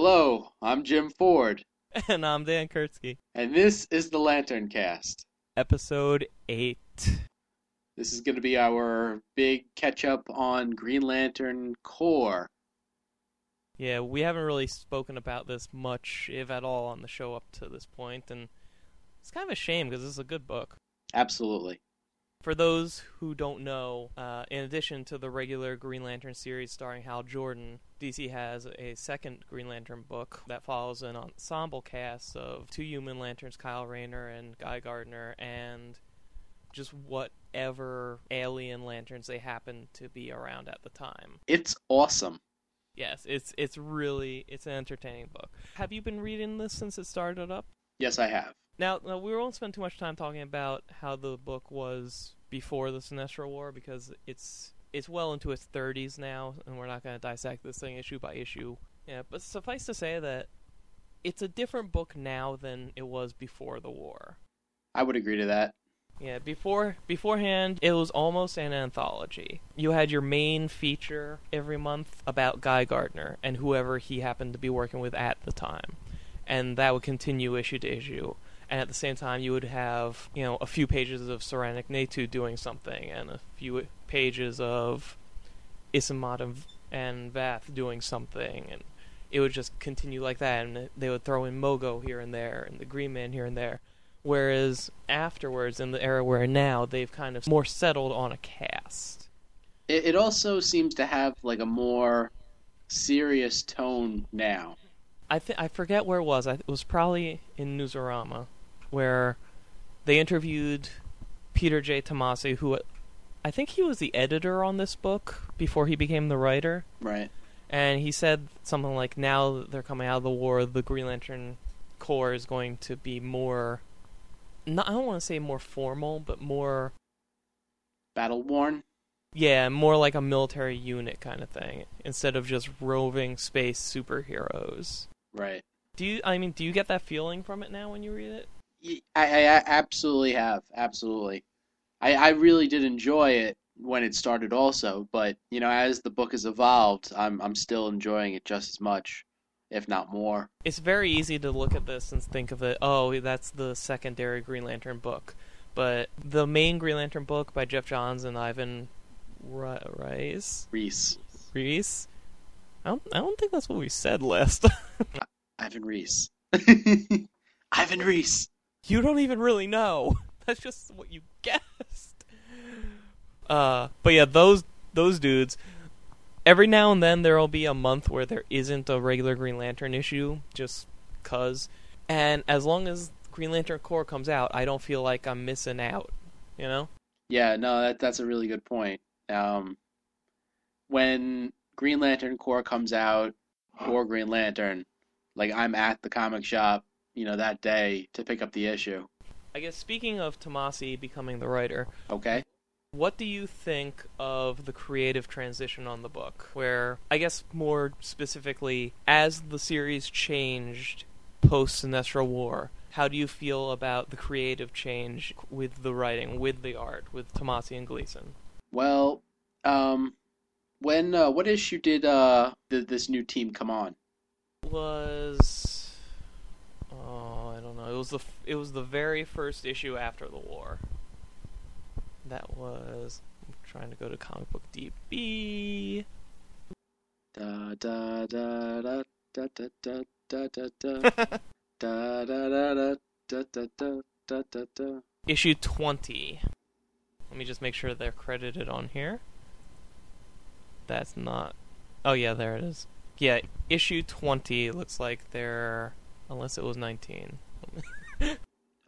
Hello, I'm Jim Ford, And I'm Dan Kurtzky. and this is the LanternCast. Episode 8. This is going to be our big catch up on Green Lantern Corps. Yeah, we haven't really spoken about this much, if at all, on the show up to this point, and it's kind of a shame because this is a good book. Absolutely. For those who don't know, uh, in addition to the regular Green Lantern series starring Hal Jordan, DC has a second Green Lantern book that follows an ensemble cast of two Human Lanterns, Kyle Rayner and Guy Gardner, and just whatever alien lanterns they happen to be around at the time. It's awesome. Yes, it's it's really it's an entertaining book. Have you been reading this since it started up? Yes, I have. Now, now we won't spend too much time talking about how the book was before the Sinestro War because it's it's well into its 30s now, and we're not going to dissect this thing issue by issue. Yeah, but suffice to say that it's a different book now than it was before the war. I would agree to that. Yeah, before beforehand it was almost an anthology. You had your main feature every month about Guy Gardner and whoever he happened to be working with at the time. And that would continue issue to issue. And at the same time you would have, you know, a few pages of Soranik Natu doing something and a few pages of Isamot and, and Vath doing something and it would just continue like that and they would throw in Mogo here and there and the Green Man here and there. Whereas afterwards, in the era we're in now, they've kind of more settled on a cast. It, it also seems to have like a more serious tone now. I th- I forget where it was. I, it was probably in Newsarama, where they interviewed Peter J. Tomasi, who I think he was the editor on this book before he became the writer. Right. And he said something like, "Now that they're coming out of the war, the Green Lantern Corps is going to be more." Not, I don't want to say more formal, but more Battle worn. Yeah, more like a military unit kind of thing instead of just roving space superheroes. Right. Do you? I mean, do you get that feeling from it now when you read it? I, I, absolutely have. Absolutely. I, I really did enjoy it when it started also, but you know, as the book has evolved, I'm I'm still enjoying it just as much, if not more. It's very easy to look at this and think of it. Oh, that's the secondary Green Lantern book, but the main Green Lantern book by Geoff Johns and Ivan Ri- Rice Reese. Reese. I don't. I don't think that's what we said last. Ivan Reese. Ivan Reese. You don't even really know. That's just what you guessed. Uh, but yeah, those those dudes. Every now and then there'll be a month where there isn't a regular Green Lantern issue, just cause. And as long as Green Lantern Corps comes out, I don't feel like I'm missing out. You know? Yeah, no, that that's a really good point. Um, when Green Lantern Corps comes out, or Green Lantern, like I'm at the comic shop, you know, that day to pick up the issue. I guess speaking of Tomasi becoming the writer, Okay. What do you think of the creative transition on the book? Where, I guess more specifically, as the series changed post Sinestro War, how do you feel about the creative change with the writing, with the art, with Tomasi and Gleason? Well, um, when uh, what issue did uh th- this new team come on? Was oh, I don't know. It was the f- it was the very first issue after the war. That was I'm trying to go to comic book DB. Da da da da da da da da da da da da da da da da da da da da. issue 20. Let me just make sure they're credited on here. That's not. Oh, yeah, there it is. Yeah, issue 20 looks like they're. Unless it was 19.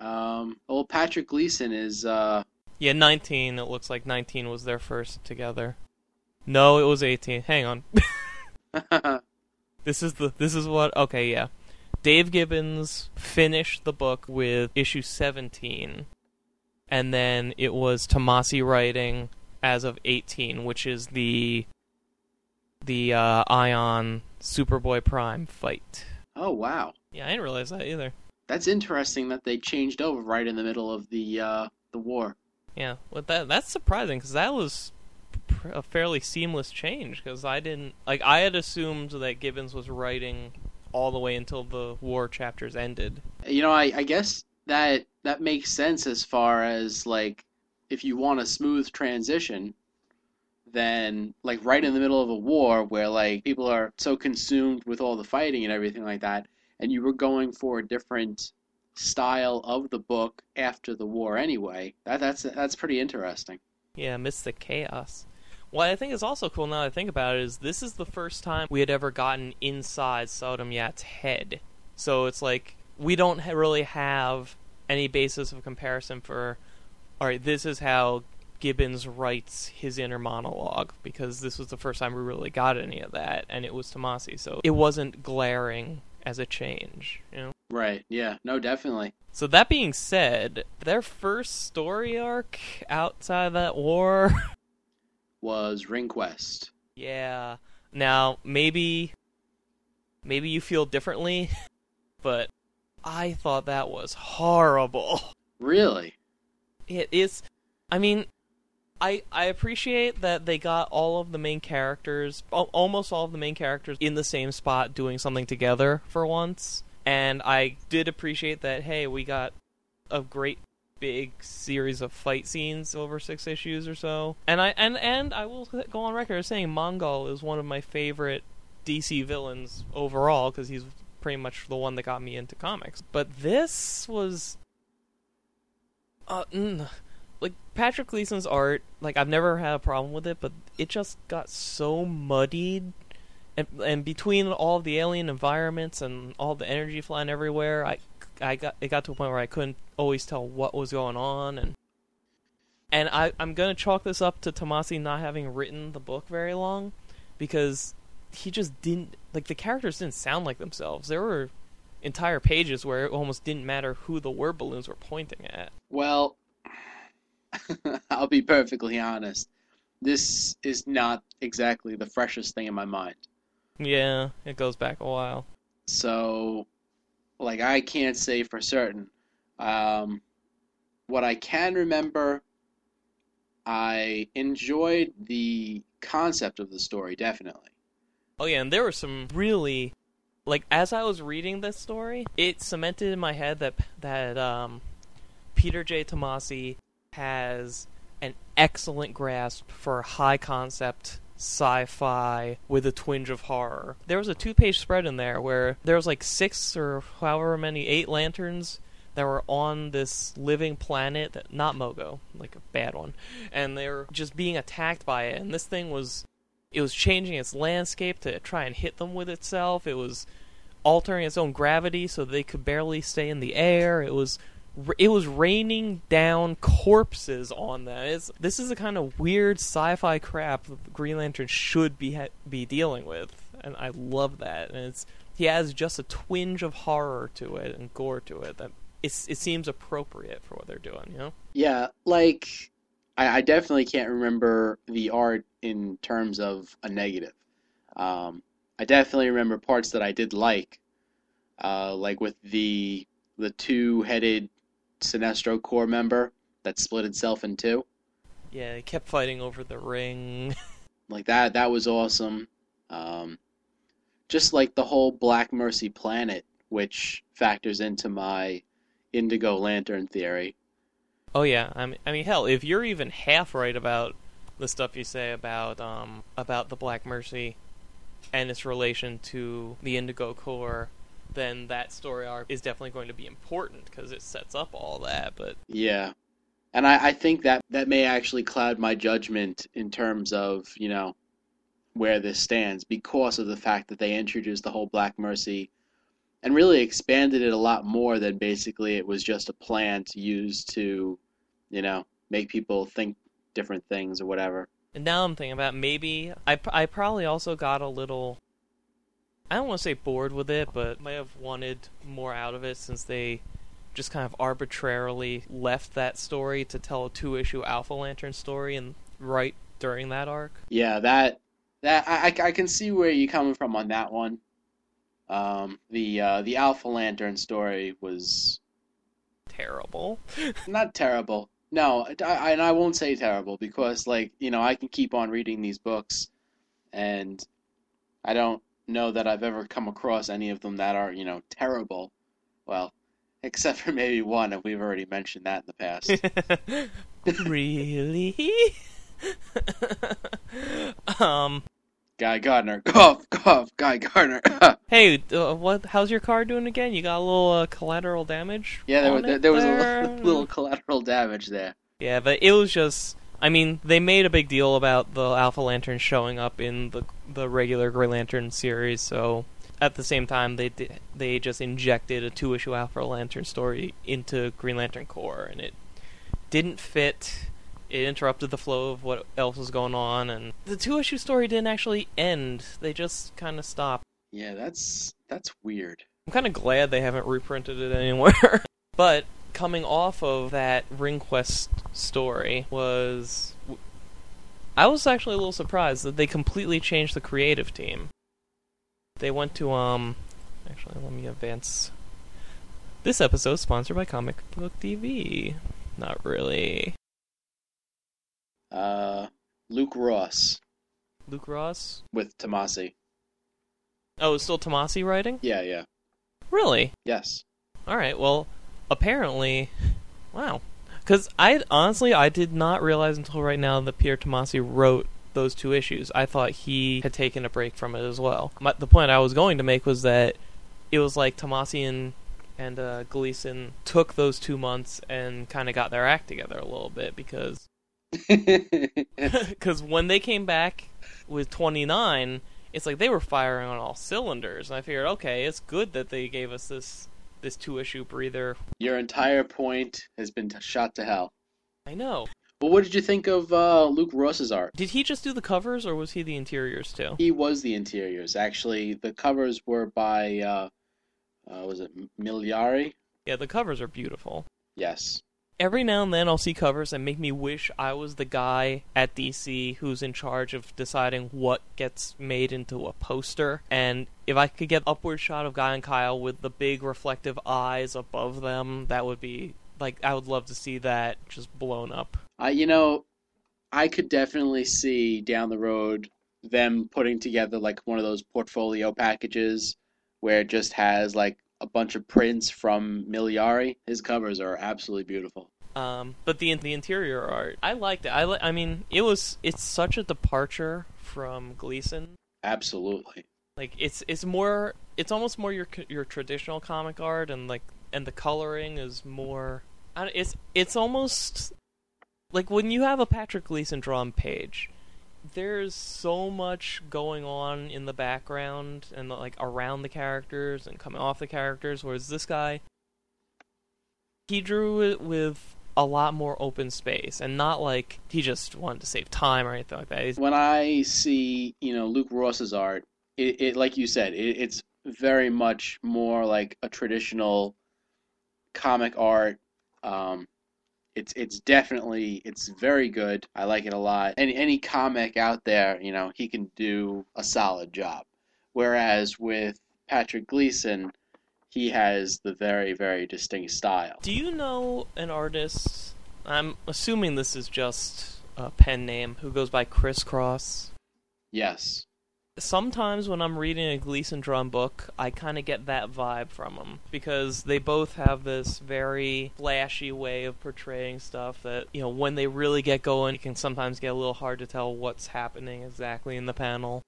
Um, old Patrick Gleason is uh Yeah, 19. It looks like 19 was their first together. No, it was 18. Hang on. This is the this is what okay, yeah. Dave Gibbons finished the book with issue 17 and then it was Tomasi writing as of 18, which is the the uh, Ion Superboy Prime fight. Oh wow, Yeah, I didn't realize that either. that's interesting that they changed over right in the middle of the uh the war. Yeah, well, that that's surprising because that was pr- a fairly seamless change. Because I didn't like I had assumed that Gibbons was writing all the way until the war chapters ended. You know, I, I guess that that makes sense as far as like if you want a smooth transition, then like right in the middle of a war where like people are so consumed with all the fighting and everything like that, and you were going for a different style of the book after the war anyway. That that's that's pretty interesting. Yeah, Mystic Chaos. What I think is also cool now that I think about it is this is the first time we had ever gotten inside Sodam Yat's head. So it's like we don't really have any basis of comparison for, all right, this is how Gibbons writes his inner monologue because this was the first time we really got any of that, and it was Tomasi. So it wasn't glaring as a change, you know. Right. Yeah. No, definitely. So that being said, their first story arc outside of that war Was Ring Quest. Yeah. Now, maybe maybe you feel differently, but I thought that was horrible. Really? It is I mean, I I appreciate that they got all of the main characters, almost all of the main characters in the same spot doing something together for once. And I did appreciate that hey, we got a great big series of fight scenes over six issues or so. And I and and I will go on record as saying Mongul is one of my favorite DC villains overall because he's pretty much the one that got me into comics. But this was uh mm, like Patrick Gleason's art, like I've never had a problem with it, but it just got so muddied and and between all the alien environments and all the energy flying everywhere, I I got it got to a point where I couldn't always tell what was going on and and I I'm gonna chalk this up to Tomasi not having written the book very long because he just didn't like the characters didn't sound like themselves. There were entire pages where it almost didn't matter who the word balloons were pointing at. Well, I'll be perfectly honest. This is not exactly the freshest thing in my mind. Yeah, it goes back a while. So, like, I can't say for certain. Um, what I can remember, I enjoyed the concept of the story, definitely. Oh yeah, and there were some really like as I was reading this story, it cemented in my head that that um, Peter J. Tomasi has an excellent grasp for high concept sci-fi with a twinge of horror. There was a two-page spread in there where there was like six or however many eight lanterns that were on this living planet that not Mogo, like a bad one, and they were just being attacked by it. And this thing was it was changing its landscape to try and hit them with itself. It was altering its own gravity so they could barely stay in the air. It was it was raining down corpses on them. It's, this is the kind of weird sci-fi crap that Green Lantern should be ha- be dealing with, and I love that. And it's he has just a twinge of horror to it and gore to it that it seems appropriate for what they're doing. You know? Yeah, like I, I definitely can't remember the art in terms of a negative. Um, I definitely remember parts that I did like, uh, like with the the two-headed Sinestro Corps member that split itself in two. Yeah, they kept fighting over the ring. Like that, that was awesome. Um, just like the whole Black Mercy planet, which factors into my Indigo Lantern theory. Oh yeah, I mean, I mean, hell, if you're even half right about the stuff you say about um about the Black Mercy and its relation to the Indigo Corps, then that story arc is definitely going to be important because it sets up all that. But Yeah. And I, I think that that may actually cloud my judgment in terms of, you know, where this stands because of the fact that they introduced the whole Black Mercy and really expanded it a lot more than basically it was just a plan to use to, you know, make people think different things or whatever. and now I'm thinking about maybe I I probably also got a little. I don't want to say bored with it, but might have wanted more out of it since they just kind of arbitrarily left that story to tell a two-issue Alpha Lantern story and right during that arc. Yeah, that that I, I I can see where you're coming from on that one. Um, the uh, the Alpha Lantern story was Terrible. not terrible. No, I, and I won't say terrible because, like, you know, I can keep on reading these books, and I don't know that I've ever come across any of them that are, you know, terrible. Well, except for maybe one, and we've already mentioned that in the past. really? um. Guy Gardner, cough, cough, Guy Gardner. hey, uh, what? How's your car doing again? You got a little uh, collateral damage. Yeah, there, on there, there was a little, little collateral damage there. Yeah, but it was just. I mean, they made a big deal about the Alpha Lantern showing up in the the regular Green Lantern series, so at the same time they di- they just injected a two issue Alpha Lantern story into Green Lantern Corps, and it didn't fit. It interrupted the flow of what else was going on, and the two issue story didn't actually end. They just kind of stopped. Yeah, that's that's weird. I'm kind of glad they haven't reprinted it anywhere. but coming off of that Ring Quest story was. I was actually a little surprised that they completely changed the creative team. They went to, um. Actually, let me advance. This episode is sponsored by Comic Book TV. Not really. Uh, Luke Ross Luke Ross? with Tomasi. Oh, it's still Tomasi writing? Yeah, yeah, Really? yes. All right. Well, apparently, wow. Because I honestly I did not realize until right now that Pierre Tomasi wrote those two issues. I thought he had taken a break from it as well. My, the point I was going to make was that it was like Tomasi and and uh, Gleason took those two months and kind of got their act together a little bit because because when they came back with 29 it's like they were firing on all cylinders and i figured okay it's good that they gave us this this two issue breather Your entire point has been t- shot to hell. i know Well, what did you think of uh, Luke Ross's art? did he just do the covers or was he the interiors too He was the interiors. Actually, the covers were by uh, uh, was it Migliari? yeah the covers are beautiful Yes. Every now and then I'll see covers that make me wish I was the guy at DC who's in charge of deciding what gets made into a poster. And if I could get upward shot of Guy and Kyle with the big reflective eyes above them, that would be like I would love to see that just blown up. I, you know, I could definitely see down the road them putting together like one of those portfolio packages where it just has like a bunch of prints from Migliari. His covers are absolutely beautiful. Um, but the the interior art, I liked it. I li- I mean, it was it's such a departure from Gleason. Absolutely. Like it's it's more it's almost more your your traditional comic art and like and the coloring is more it's it's almost like when you have a Patrick Gleason drawn page there's so much going on in the background and like around the characters and coming off the characters whereas this guy he drew it with a lot more open space and not like he just wanted to save time or anything like that. When I see, you know, Luke Ross's art, it, it like you said, it, it's very much more like a traditional comic art. Um, it's it's definitely it's very good. I like it a lot. Any any comic out there, you know, he can do a solid job. Whereas with Patrick Gleason, he has the very very distinct style. Do you know an artist? I'm assuming this is just a pen name who goes by Crisscross. Yes. Sometimes when I'm reading a Gleason Drum book, I kind of get that vibe from them because they both have this very flashy way of portraying stuff that, you know, when they really get going, it can sometimes get a little hard to tell what's happening exactly in the panel.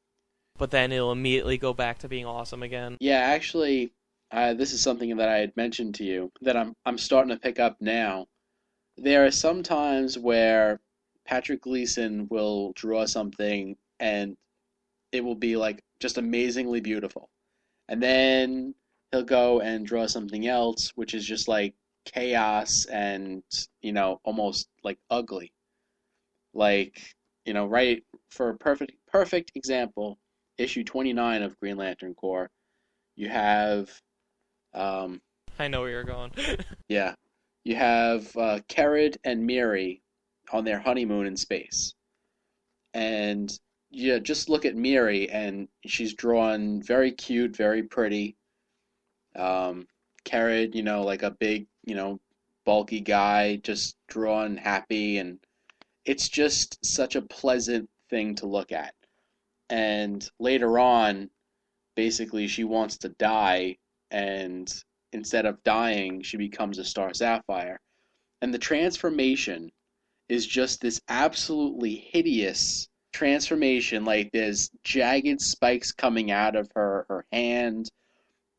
But then it'll immediately go back to being awesome again. Yeah, actually, uh, this is something that I had mentioned to you that I'm I'm starting to pick up now. There are some times where Patrick Gleason will draw something and it will be like just amazingly beautiful. And then he'll go and draw something else which is just like chaos and, you know, almost like ugly. Like, you know, right for a perfect perfect example, issue 29 of Green Lantern Corps, you have um, I know where you're going. yeah. You have uh, Kerid and Miri on their honeymoon in space. And yeah, just look at Miri, and she's drawn very cute, very pretty. Um, Kerid, you know, like a big, you know, bulky guy, just drawn happy, and it's just such a pleasant thing to look at. And later on, basically she wants to die, and instead of dying, she becomes a Star Sapphire. And the transformation is just this absolutely hideous transformation. Like there's jagged spikes coming out of her her hand.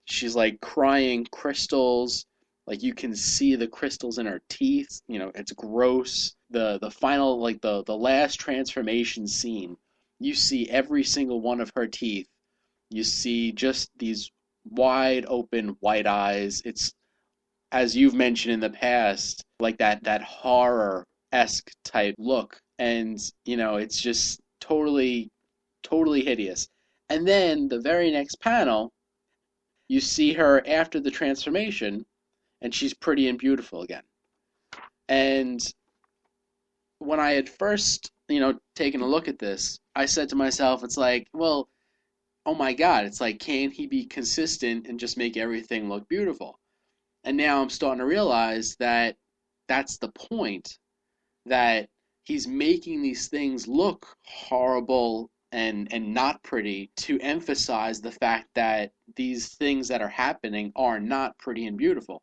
She's like crying crystals. Like you can see the crystals in her teeth. You know, it's gross. The the final like the the last transformation scene, you see every single one of her teeth. You see just these wide open white eyes. It's as you've mentioned in the past, like that that horror esque type look. And, you know, it's just totally totally hideous. And then the very next panel, you see her after the transformation, and she's pretty and beautiful again. And when I had first, you know, taken a look at this, I said to myself, it's like, well, oh my God, it's like, can he be consistent and just make everything look beautiful? And now I'm starting to realize that that's the point, that he's making these things look horrible and and not pretty to emphasize the fact that these things that are happening are not pretty and beautiful.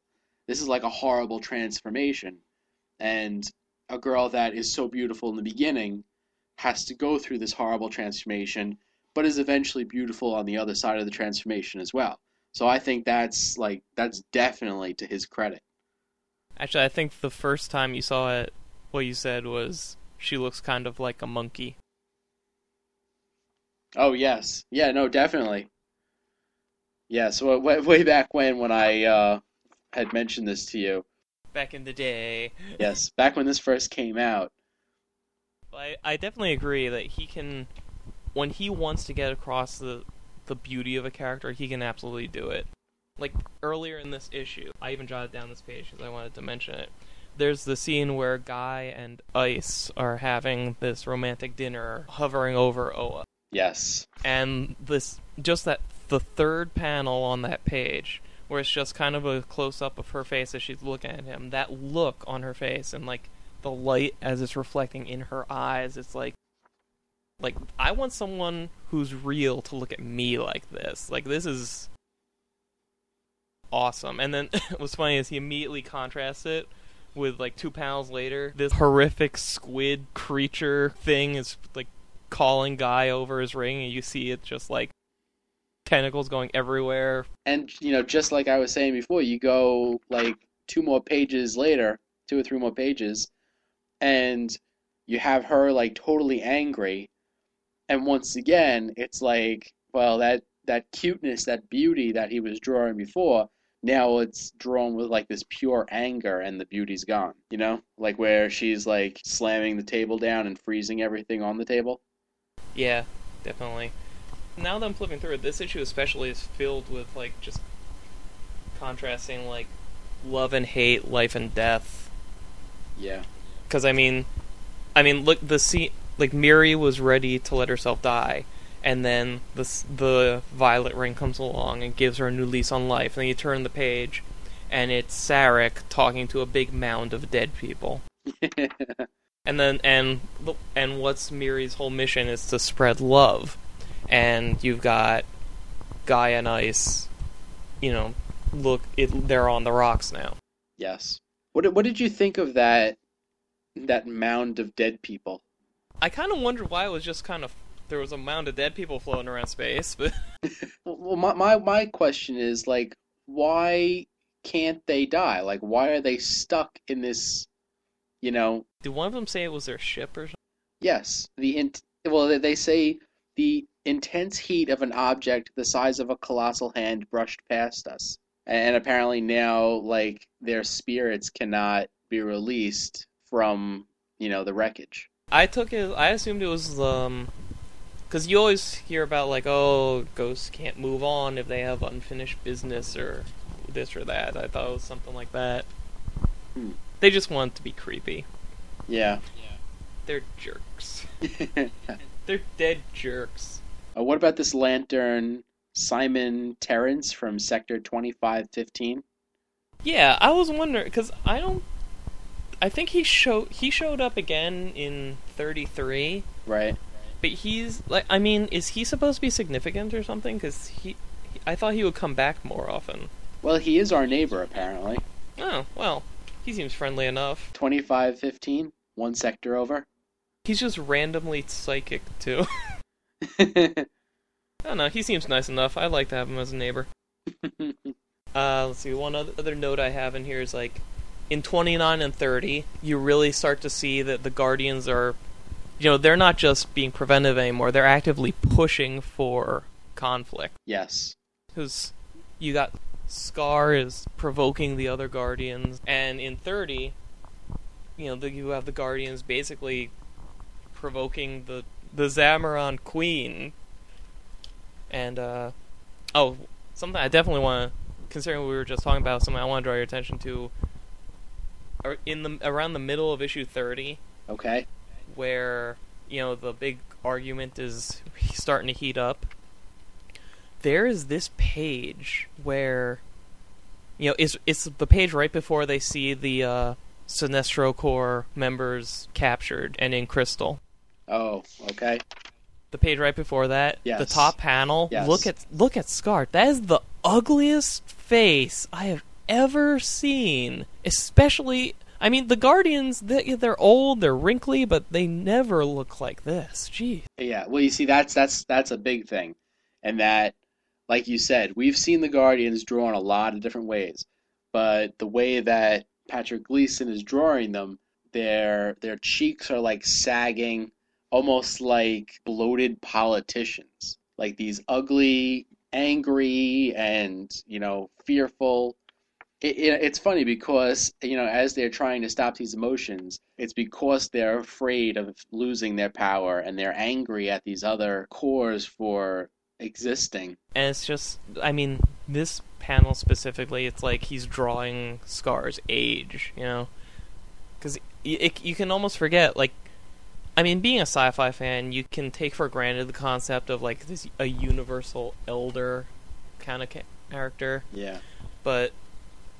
This is like a horrible transformation. And a girl that is so beautiful in the beginning has to go through this horrible transformation, but is eventually beautiful on the other side of the transformation as well. So I think that's like that's definitely to his credit. Actually, I think the first time you saw it, what you said was she looks kind of like a monkey. Oh yes, yeah, no, definitely. Yeah, so way, way back when when I uh, had mentioned this to you. Back in the day. yes, back when this first came out. I I definitely agree that he can, when he wants to get across the the beauty of a character, he can absolutely do it. Like earlier in this issue, I even jotted down this page because I wanted to mention it. There's the scene where Guy and Ice are having this romantic dinner hovering over Oa. Yes. And this just that the third panel on that page where it's just kind of a close up of her face as she's looking at him. That look on her face and like the light as it's reflecting in her eyes, it's like like I want someone who's real to look at me like this. Like this is awesome. And then what's funny is he immediately contrasts it with like two panels later, this horrific squid creature thing is like calling Guy over his ring, and you see it just like tentacles going everywhere. And you know, just like I was saying before, you go like two more pages later, two or three more pages, and you have her like totally angry, and once again, it's like, well, that that cuteness, that beauty that he was drawing before, now it's drawn with like this pure anger and the beauty's gone you know? Like where she's like slamming the table down and freezing everything on the table. Yeah definitely. Now that i'm flipping through it this issue especially is filled with like just contrasting like love and hate life and death. Yeah. Because i mean i mean look the scene like miri was ready to let herself die and then the the violet ring comes along and gives her a new lease on life. And then you turn the page, and it's Sarek talking to a big mound of dead people. and then and and what's Miri's whole mission is to spread love, and you've got Guy and Ice, you know, look, it, they're on the rocks now. Yes. What what did you think of that that mound of dead people? I kind of wondered why it was just kind of there was a mound of dead people floating around space. But well, my, my my question is like, why can't they die? Like, why are they stuck in this? You know. Did one of them say it was their ship or something? Yes. The in, well, they say the intense heat of an object the size of a colossal hand brushed past us, and apparently now, like, their spirits cannot be released from you know the wreckage. I took it. I assumed it was um because you always hear about like, oh, ghosts can't move on if they have unfinished business or this or that. I thought it was something like that. Hmm. They just want to be creepy. Yeah. Yeah. They're jerks. They're dead jerks. Uh, what about this lantern, Simon Terrence from Sector Twenty Five Fifteen? Yeah, I was wondering because I don't. I think he showed he showed up again in thirty three. Right But he's like, I mean, is he supposed to be significant or something? Because he, I thought he would come back more often. Well, he is our neighbor apparently. Oh well, he seems friendly enough. Twenty-five fifteen, one sector over. He's just randomly psychic too. I don't know. He seems nice enough. I'd like to have him as a neighbor. Uh, let's see. One other, other note I have in here is like, in 29 and 30, you really start to see that the Guardians are, you know, they're not just being preventive anymore. They're actively pushing for conflict. yes. Because you got Scar is provoking the other Guardians, and in 30, you know, the, you have the Guardians basically provoking the the Zamaron Queen. And uh, oh, something I definitely want to, considering what we were just talking about, something I want to draw your attention to. In the around the middle of issue 30, Okay. Where you know the big argument is starting to heat up. There is this page where you know it's it's the page right before they see the uh Sinestro Corps members captured and in crystal. Oh, okay. the page right before that the top panel. Yes. look at look at Scar. That is the ugliest face i have ever seen especially I mean, the Guardians, they, they're old, they're wrinkly, but they never look like this. Gee. Yeah. Well, you see, that's that's that's a big thing, and that, like you said, we've seen the Guardians drawn a lot of different ways, but the way that Patrick Gleason is drawing them, their their cheeks are like sagging, almost like bloated politicians, like these ugly, angry, and you know, fearful. It, it, it's funny because you know as they're trying to stop these emotions it's because they're afraid of losing their power and they're angry at these other Corps for existing And it's just, I mean, this panel specifically, it's like he's drawing Scar's age, you know? Because you can almost forget, like, I mean, being a sci fi fan, you can take for granted the concept of, like, this a universal elder kind of ca- character. yeah But,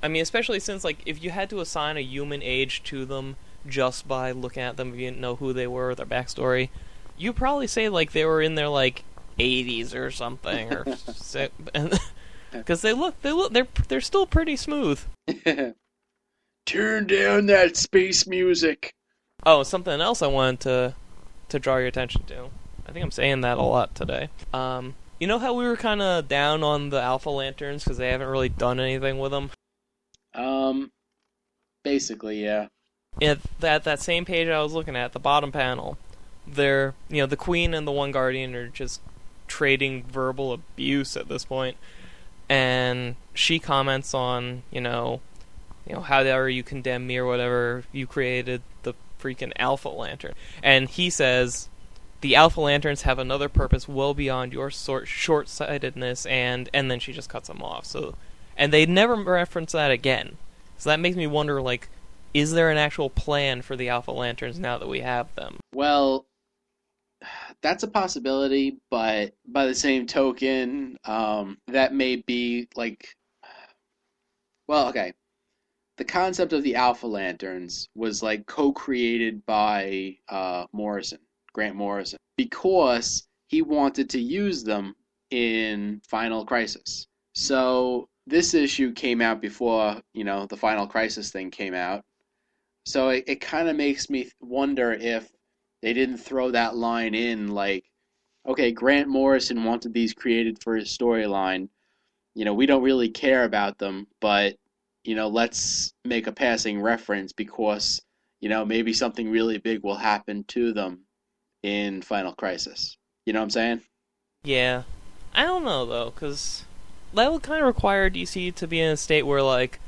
I mean, especially since, like, if you had to assign a human age to them just by looking at them, if you didn't know who they were, their backstory, you'd probably say, like, they were in their, like, 80s or something, or because they look, they look, they're they're still pretty smooth. turn down that space music Oh, something else I wanted to to draw your attention to. I think I'm saying that a lot today. Um, you know how we were kind of down on the Alpha Lanterns because they haven't really done anything with them. Um basically yeah At that that same page I was looking at, the bottom panel, they're you know the Queen and the One Guardian are just trading verbal abuse at this point. and she comments on you know, you know how dare you condemn me or whatever you created the freaking Alpha Lantern, and he says. The Alpha Lanterns have another purpose well beyond your sort short-sightedness, and and then she just cuts them off. So, and they never reference that again. So that makes me wonder, like, is there an actual plan for the Alpha Lanterns now that we have them? well that's a possibility but by the same token um that may be like well okay the concept of the alpha lanterns was like co-created by uh morrison grant morrison because he wanted to use them in final crisis so this issue came out before you know the final crisis thing came out. So it, it kind of makes me wonder if they didn't throw that line in like okay grant morrison wanted these created for his storyline. You know we don't really care about them but you know let's make a passing reference because you know maybe something really big will happen to them in final crisis. You know what i'm saying? Yeah, I don't know though, because that would kind of require DC to be in a state where like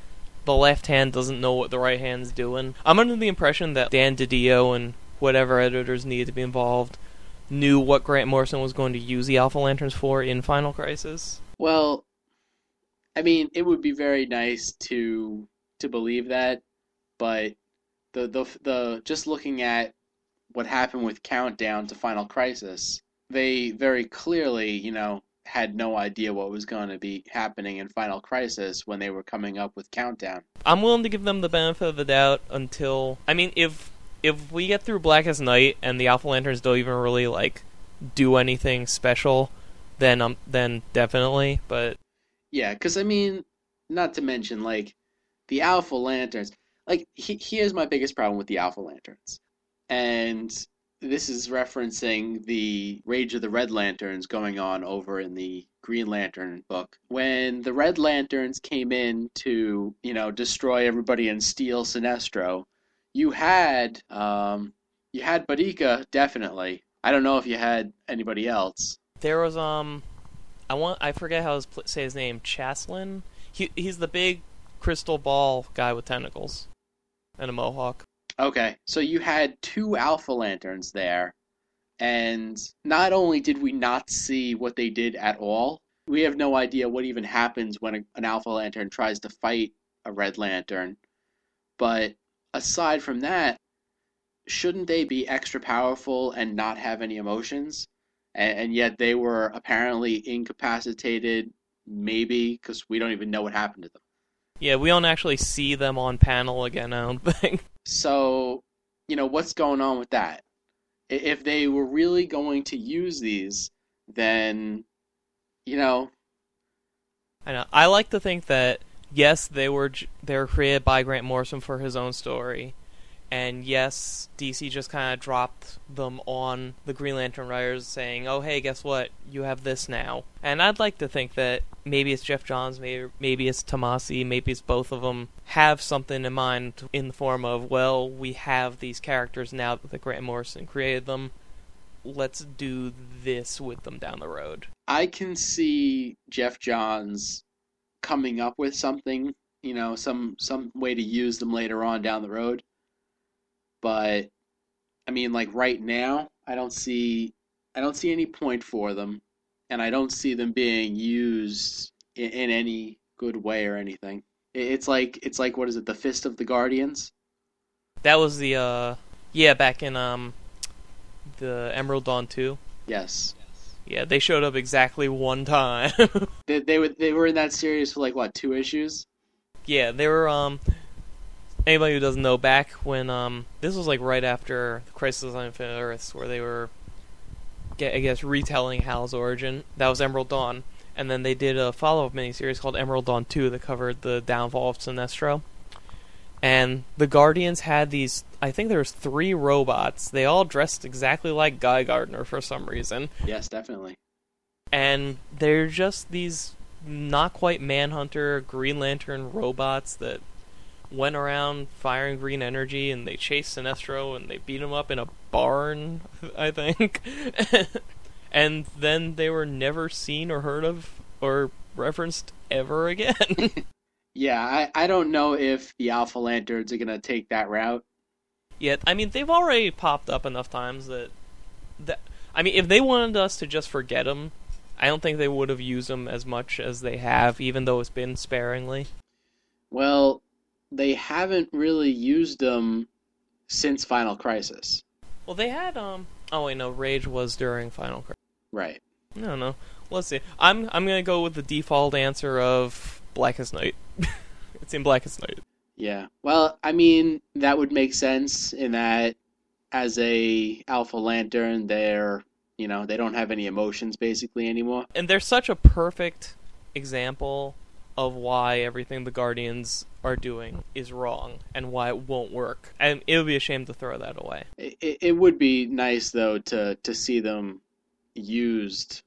the left hand doesn't know what the right hand's doing. I'm under the impression that Dan DiDio and whatever editors needed to be involved knew what Grant Morrison was going to use the Alpha Lanterns for in Final Crisis. well i mean it would be very nice to to believe that but the the the just looking at what happened with countdown to final crisis they very clearly you know had no idea what was going to be happening in final crisis when they were coming up with countdown I'm willing to give them the benefit of the doubt until I mean if if we get through Blackest Night and the Alpha Lanterns don't even really like do anything special, then um then definitely. But Yeah, because I mean, not to mention like the Alpha Lanterns. Like he, here's my biggest problem with the Alpha Lanterns, and this is referencing the Rage of the Red Lanterns going on over in the Green Lantern book. When the Red Lanterns came in to you know destroy everybody and steal Sinestro, you had um, you had Boodikka definitely. I don't know if you had anybody else. there was um, I want I forget how to say his name. Chaselon. He he's the big crystal ball guy with tentacles and a mohawk. Okay, so you had two Alpha Lanterns there, and not only did we not see what they did at all, we have no idea what even happens when a, an Alpha Lantern tries to fight a Red Lantern. But aside from that, shouldn't they be extra powerful and not have any emotions? And, and yet they were apparently incapacitated, maybe, because we don't even know what happened to them. Yeah, we don't actually see them on panel again. I don't think. So, you know, what's going on with that? If they were really going to use these, then, you know, I know. I like to think that yes, they were they were created by Grant Morrison for his own story, and yes, DC just kind of dropped them on the Green Lantern writers, saying, "Oh, hey, guess what? You have this now." And I'd like to think that maybe it's Geoff Johns, maybe maybe it's Tomasi, maybe it's both of them have something in mind in the form of, well, we have these characters now that Grant Morrison created them. Let's do this with them down the road. I can see Geoff Johns coming up with something, you know, some some way to use them later on down the road. But I mean, like right now, I don't see I don't see any point for them, and I don't see them being used in, in any good way or anything. It- It's like it's like what is it? The Fist of the Guardians? That was the uh yeah, back in um the Emerald Dawn 2. Yes. Yeah, they showed up exactly one time. They they were they were in that series for like what two issues? yeah, they were um anybody who doesn't know back when um this was like right after Crisis on Infinite Earths where they were I guess retelling Hal's origin. That was Emerald Dawn. And then they did a follow-up miniseries called Emerald Dawn 2 that covered the downfall of Sinestro. And the Guardians had these I think there was three robots. They all dressed exactly like Guy Gardner for some reason. Yes, definitely. and they're just these not quite manhunter green lantern robots that went around firing green energy and they chased sinestro and they beat him up in a barn i think. And then they were never seen or heard of or referenced ever again. Yeah, I, I don't know if the Alpha Lanterns are gonna take that route. yet i mean they've already popped up enough times that that i mean if they wanted us to just forget them i don't think they would have used them as much as they have even though it's been sparingly. Well, they haven't really used them since Final Crisis. Well, they had um. Oh wait, no. Rage was during Final Crisis. Right. No, don't. Let's see. I'm I'm gonna go with the default answer of Blackest Night. it's in Blackest Night. Yeah. Well, I mean, that would make sense in that as a Alpha Lantern, they're, you know, they don't have any emotions basically anymore. And they're such a perfect example of why everything the Guardians are doing is wrong and why it won't work. And it would be a shame to throw that away. It, it, would be nice though to to see them used,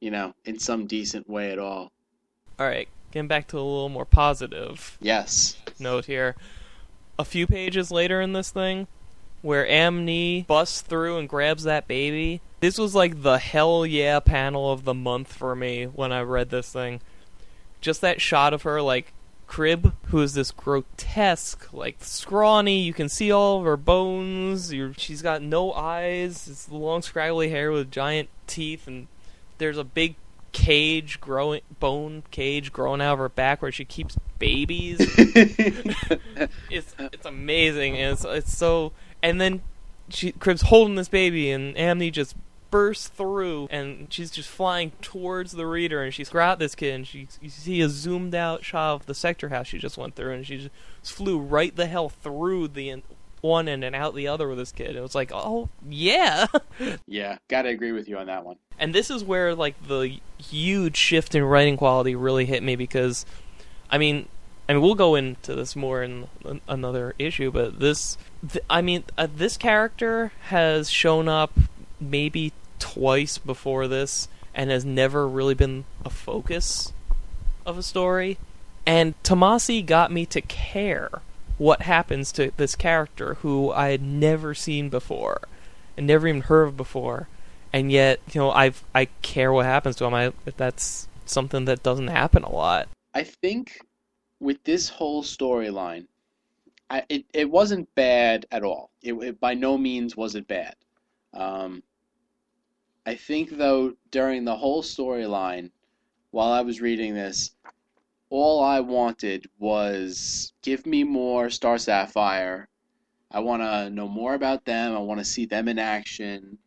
you know, in some decent way at all. All right, getting back to a little more positive. Yes. note here. A few pages later in this thing, where Amni busts through and grabs that baby. This was like the hell yeah panel of the month for me when I read this thing. Just that shot of her, like, Kryb, who is this grotesque, like, scrawny, you can see all of her bones, you she's got no eyes, it's long scraggly hair with giant teeth, and there's a big cage growing, bone cage growing out of her back where she keeps babies. It's it's amazing and it's it's so and then she Kryb's holding this baby and Amni just bursts through and she's just flying towards the reader and she's got this kid and she you see a zoomed out shot of the sector house she just went through and she just flew right the hell through the one end and out the other with this kid. It was like, oh yeah. Yeah, gotta agree with you on that one. and this is where like the huge shift in writing quality really hit me because, I mean, I mean we'll go into this more in another issue, but this, th- I mean, uh, this character has shown up maybe twice before this and has never really been a focus of a story. And Tomasi got me to care what happens to this character who I had never seen before and never even heard of before. And yet, you know, I've I care what happens to him. I that's something that doesn't happen a lot. I think with this whole storyline, it, it wasn't bad at all. It, it by no means was it bad. Um, I think though during the whole storyline, while I was reading this, all I wanted was give me more Star Sapphire. I want to know more about them. I want to see them in action.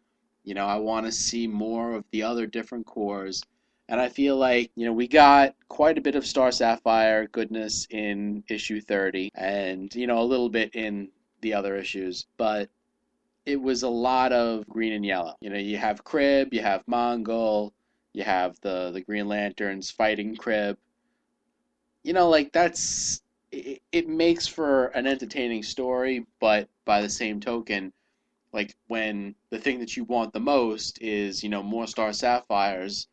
You know, I want to see more of the other different corps. And I feel like, you know, we got quite a bit of Star Sapphire goodness in issue 30 and, you know, a little bit in the other issues, but it was a lot of green and yellow. You know, you have Kryb, you have Mongul, you have the the Green Lanterns fighting Kryb. You know, like that's it, it makes for an entertaining story, but by the same token, like when the thing that you want the most is, you know, more Star Sapphires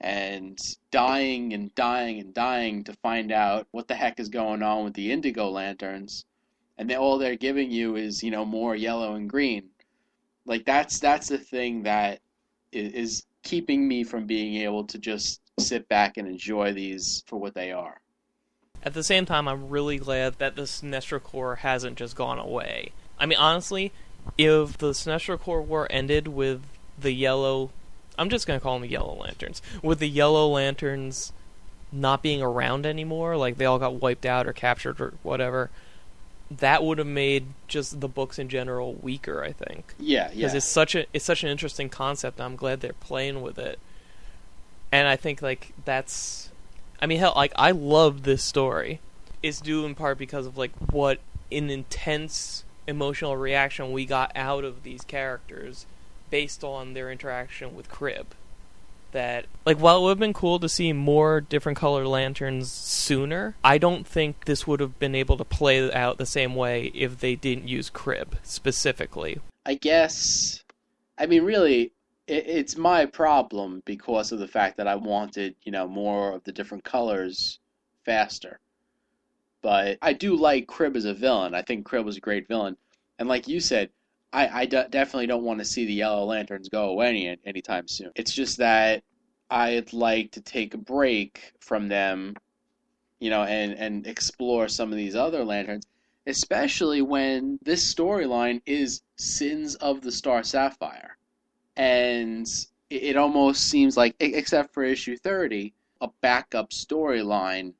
and dying and dying and dying to find out what the heck is going on with the Indigo Lanterns, and they, all they're giving you is, you know, more yellow and green. Like that's that's the thing that is, keeping me from being able to just sit back and enjoy these for what they are. At the same time, I'm really glad that the Sinestro Corps hasn't just gone away. I mean, honestly, if the Sinestro Corps war ended with the yellow, I'm just gonna call them the Yellow Lanterns, with the Yellow Lanterns not being around anymore, like they all got wiped out or captured or whatever, that would have made just the books in general weaker. I think. Yeah, yeah. because it's such a it's such an interesting concept. I'm glad they're playing with it, and I think like that's, I mean, hell, like I love this story. It's due in part because of like what an intense emotional reaction we got out of these characters based on their interaction with Kryb. That like while it would have been cool to see more different color lanterns sooner, I don't think this would have been able to play out the same way if they didn't use Kryb specifically. I guess, I mean, really, it, it's my problem because of the fact that I wanted, you know, more of the different colors faster. But I do like Kryb as a villain. I think Kryb was a great villain. And like you said, I, I de- definitely don't want to see the Yellow Lanterns go away any, anytime soon. It's just that I'd like to take a break from them, you know, and, and explore some of these other lanterns, especially when this storyline is Sins of the Star Sapphire. And it, it almost seems like, except for issue 30, a backup storyline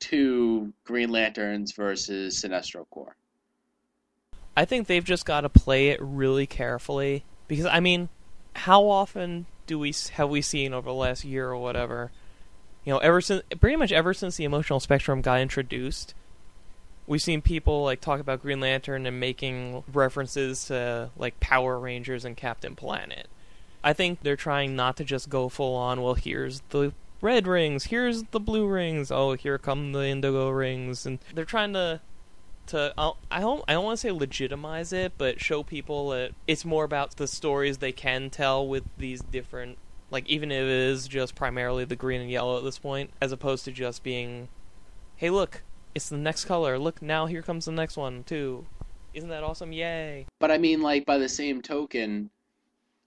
to Green Lanterns versus Sinestro Corps. I think they've just got to play it really carefully because I mean, how often do we have we seen over the last year or whatever? You know, ever since pretty much ever since the emotional spectrum got introduced, we've seen people like talk about Green Lantern and making references to like Power Rangers and Captain Planet. I think they're trying not to just go full on. Well, here's the red rings, here's the blue rings. Oh, here come the indigo rings, and they're trying to to I'll- I don't I don't want to say legitimize it, but show people that it's more about the stories they can tell with these different like even if it is just primarily the green and yellow at this point, as opposed to just being, hey look, it's the next color. Look now here comes the next one too. Isn't that awesome? Yay! But I mean, like by the same token,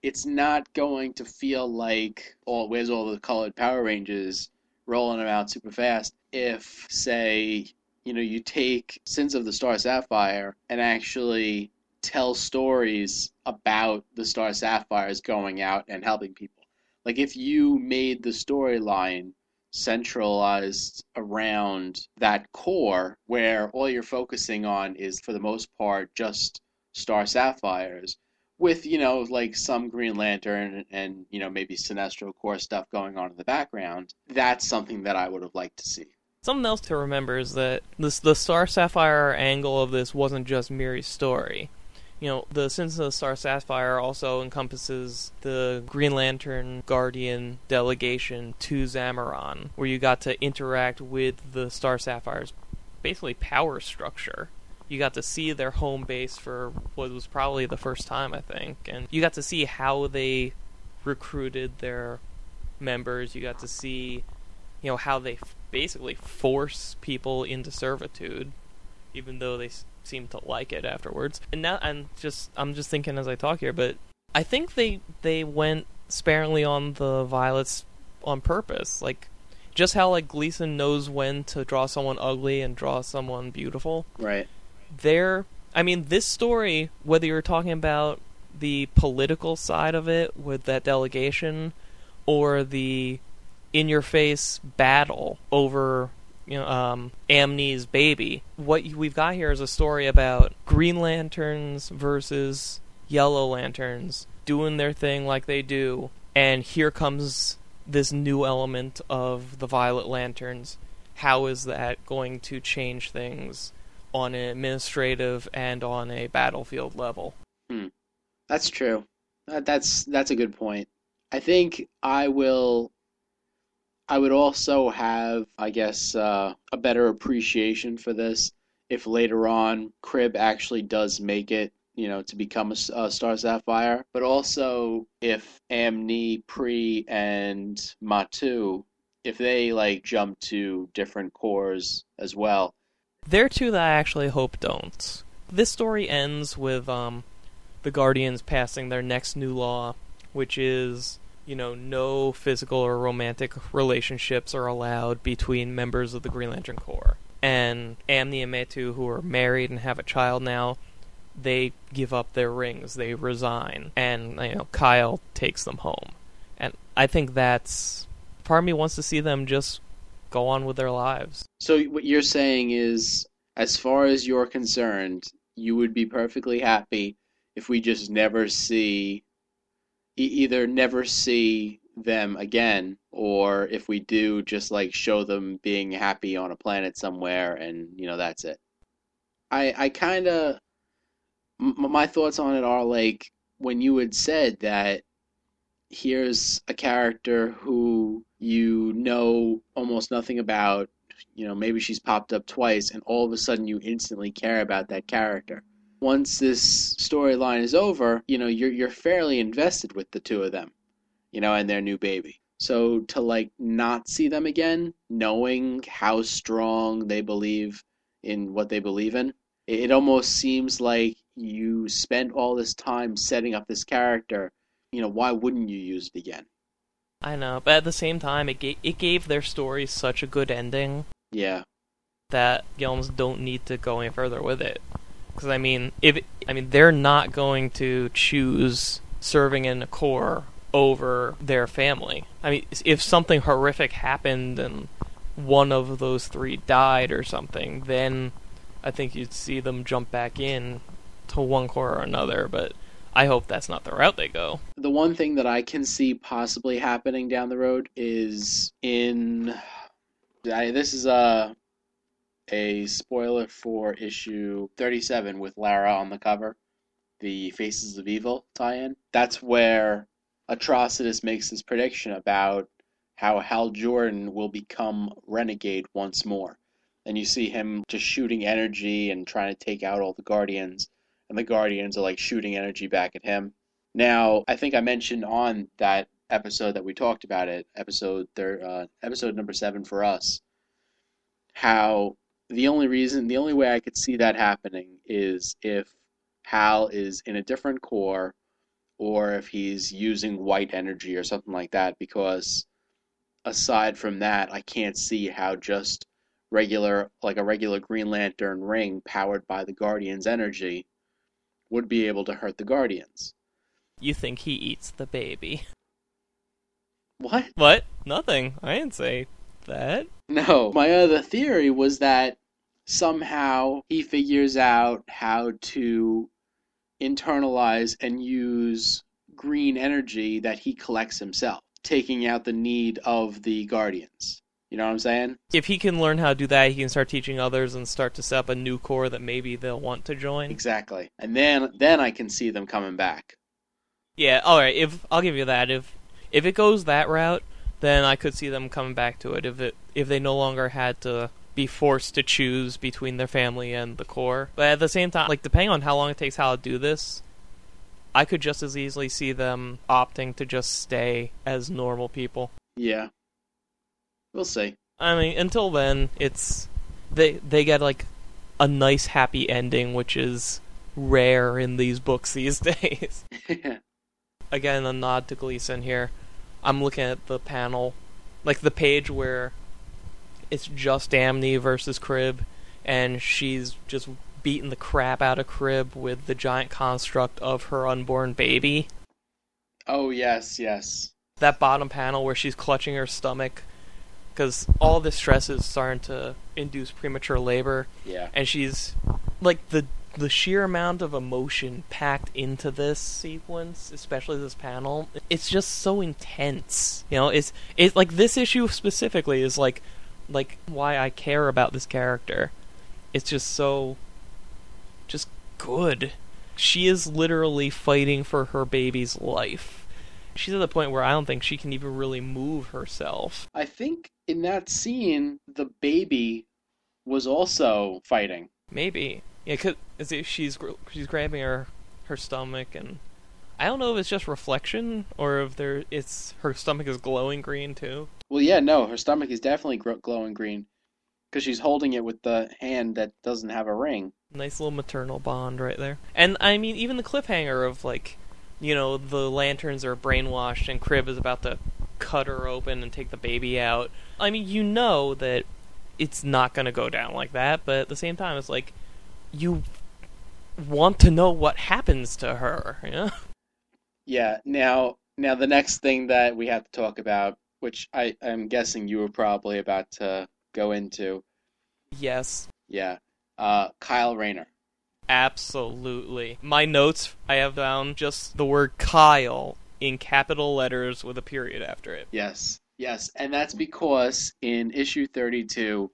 it's not going to feel like all where's all the colored Power Rangers rolling out super fast. If say you know you take Sins of the Star Sapphire and actually tell stories about the Star Sapphires going out and helping people. Like if you made the storyline centralized around that corps where all you're focusing on is for the most part just Star Sapphires with, you know, like some Green Lantern and, you know, maybe Sinestro Corps stuff going on in the background, that's something that I would have liked to see. Something else to remember is that this the Star Sapphire angle of this wasn't just Miri's story. You know, the Sins of the Star Sapphire also encompasses the Green Lantern Guardian delegation to Zamaron, where you got to interact with the Star Sapphire's basically power structure. You got to see their home base for what was probably the first time, I think, and you got to see how they recruited their members. You got to see, you know, how they f- basically force people into servitude, even though they s- seem to like it afterwards. And now I'm just I'm just thinking as I talk here, but I think they they went sparingly on the violets on purpose, like. Just how like Gleason knows when to draw someone ugly and draw someone beautiful. Right. There, I mean, this story, whether you're talking about the political side of it with that delegation, or the in your face battle over you know um, baby. What we've got here is a story about Green Lanterns versus Yellow Lanterns doing their thing like they do, and here comes this new element of the Violet Lanterns. How is that going to change things on an administrative and on a battlefield level? That's true. That's that's a good point. I think I will. I would also have, I guess, uh, a better appreciation for this if later on Kryb actually does make it, you know, to become a Star Sapphire. But also if Amni, Pre, and Matu, if they like jump to different corps as well. There are two that I actually hope don't. This story ends with um, the Guardians passing their next new law, which is, you know, no physical or romantic relationships are allowed between members of the Green Lantern Corps. And Amni and Metu, who are married and have a child now, they give up their rings, they resign, and you know Kyle takes them home. And I think that's part of me wants to see them just go on with their lives. So what you're saying is, as far as you're concerned, you would be perfectly happy if we just never see, e- either never see them again, or if we do, just like show them being happy on a planet somewhere, and you know that's it. I I kind of m- my thoughts on it are like when you had said that here's a character who you know almost nothing about you know maybe she's popped up twice and all of a sudden you instantly care about that character once this storyline is over you know you're you're fairly invested with the two of them you know and their new baby. So to like not see them again knowing how strong they believe in what they believe in it, almost seems like you spent all this time setting up this character you know why wouldn't you use it again? I know, but at the same time, it gave, it gave their story such a good ending. Yeah. That you almost don't need to go any further with it. Because I mean, if I mean, they're not going to choose serving in a corps over their family. I mean, if something horrific happened and one of those three died or something, then I think you'd see them jump back in to one corps or another. But I hope that's not the route they go. the one thing that I can see possibly happening down the road is in I, this is a a spoiler for issue 37 with Lara on the cover, the Faces of Evil tie-in. That's where Atrocitus makes his prediction about how Hal Jordan will become Renegade once more. And you see him just shooting energy and trying to take out all the Guardians, and the Guardians are like shooting energy back at him. Now, I think I mentioned on that episode that we talked about it, episode thir- uh, episode number seven for us, how the only reason, the only way I could see that happening is if Hal is in a different corps, or if he's using white energy or something like that. Because aside from that, I can't see how just regular, like a regular Green Lantern ring powered by the Guardian's energy, would be able to hurt the Guardians. You think he eats the baby? What? What? Nothing. I didn't say that. No. My other theory was that somehow he figures out how to internalize and use green energy that he collects himself, taking out the need of the Guardians. You know what I'm saying? If he can learn how to do that, he can start teaching others and start to set up a new corps that maybe they'll want to join. Exactly. And then then I can see them coming back. Yeah, all right. If I'll give you that. If if it goes that route, then I could see them coming back to it. If it if they no longer had to be forced to choose between their family and the corps. But at the same time, like depending on how long it takes Hal to do this, I could just as easily see them opting to just stay as normal people. Yeah. We'll see. I mean, until then, it's they they get like a nice happy ending, which is rare in these books these days. Again, a nod to Gleason here. I'm looking at the panel, like the page where it's just Amni versus Kryb, and she's just beating the crap out of Kryb with the giant construct of her unborn baby. oh yes, yes. That bottom panel where she's clutching her stomach, because all this stress is starting to induce premature labor, Yeah. and she's like the the sheer amount of emotion packed into this sequence, especially this panel, it's just so intense. You know, it's it's like this issue specifically is like like why I care about this character. It's just so just good. She is literally fighting for her baby's life. She's at the point where I don't think she can even really move herself. I think in that scene the baby was also fighting. Maybe. Yeah, it- she's she's grabbing her her stomach, and I don't know if it's just reflection or if there it's her stomach is glowing green too. Well, yeah, no, her stomach is definitely glowing green because she's holding it with the hand that doesn't have a ring. Nice little maternal bond right there. And I mean, even the cliffhanger of like, you know, the lanterns are brainwashed and Kryb is about to cut her open and take the baby out. I mean, you know that it's not going to go down like that, but at the same time, it's like you want to know what happens to her. You know? Yeah. Now, now the next thing that we have to talk about, which I I'm guessing you were probably about to go into, Yes. yeah, uh, Kyle Rayner. Absolutely. My notes, I have down just the word Kyle in capital letters with a period after it. Yes, yes, and that's because in issue 32,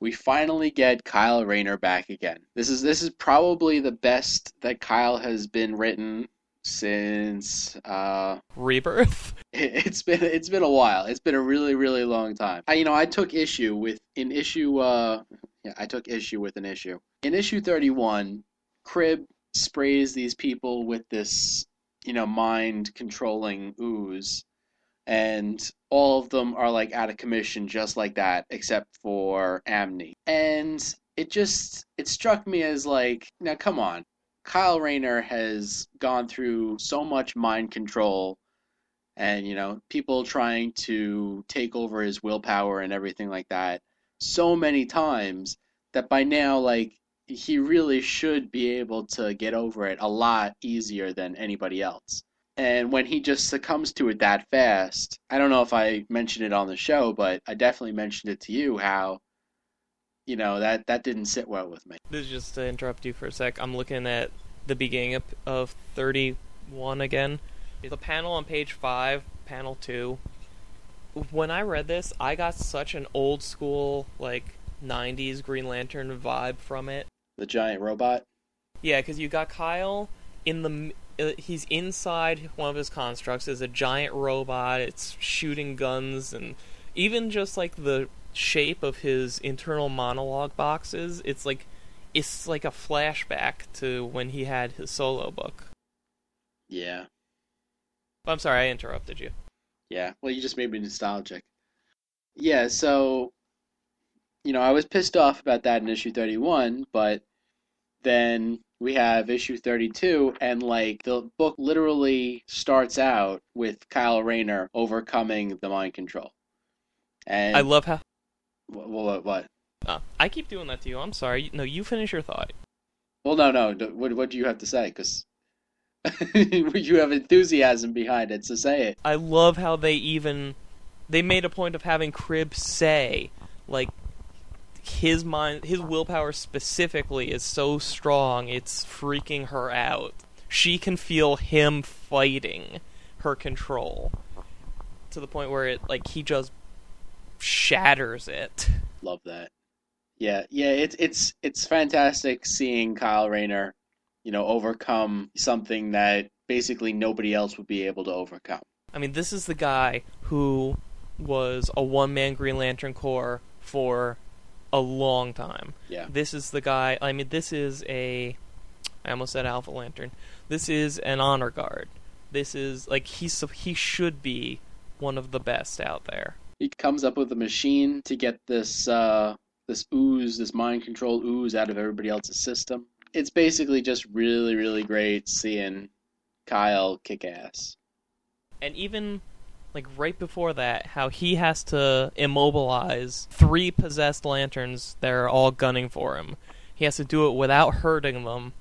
we finally get Kyle Rayner back again. This is this is probably the best that Kyle has been written since uh Rebirth. it, it's been it's been a while. It's been a really really long time. I you know, I took issue with an issue uh yeah, I took issue with an issue. In issue 31, Kryb sprays these people with this, you know, mind controlling ooze and all of them are like out of commission just like that except for Amni. And it just it struck me as like now come on. Kyle Rayner has gone through so much mind control and you know people trying to take over his willpower and everything like that so many times that by now like he really should be able to get over it a lot easier than anybody else. And when he just succumbs to it that fast, I don't know if I mentioned it on the show, but I definitely mentioned it to you how, you know, that that didn't sit well with me. This is just to interrupt you for a sec. I'm looking at the beginning of, of 31 again. The panel on page 5, panel 2. When I read this, I got such an old school, like, 90s Green Lantern vibe from it. The giant robot. Yeah, because you got Kyle in the. Uh, he's inside one of his constructs. Is a giant robot. It's shooting guns, and even just like the shape of his internal monologue boxes, it's like it's like a flashback to when he had his solo book. Yeah. But I'm sorry, I interrupted you. Yeah, well, you just made me nostalgic. Yeah, so, you know, I was pissed off about that in issue 31, but then we have issue 32, and, like, the book literally starts out with Kyle Rayner overcoming the mind control. And I love how. What, what, what? Uh, I keep doing that to you. I'm sorry. No, you finish your thought. Well, no, no. What, what do you have to say? Because you have enthusiasm behind it, so say it. I love how they even they made a point of having Kryb say like his mind his willpower specifically is so strong it's freaking her out. She can feel him fighting her control to the point where it like he just shatters it. Love that. Yeah, yeah, it's it's it's fantastic seeing Kyle Rayner, you know, overcome something that basically nobody else would be able to overcome. I mean, this is the guy who was a one man Green Lantern Corps for a long time. Yeah. This is the guy. I mean, this is a. I almost said Alpha Lantern. This is an honor guard. This is like he's he should be one of the best out there. He comes up with a machine to get this uh, this ooze, this mind control ooze, out of everybody else's system. It's basically just really, really great seeing Kyle kick ass. And even like right before that, how he has to immobilize three possessed lanterns that are all gunning for him. He has to do it without hurting them,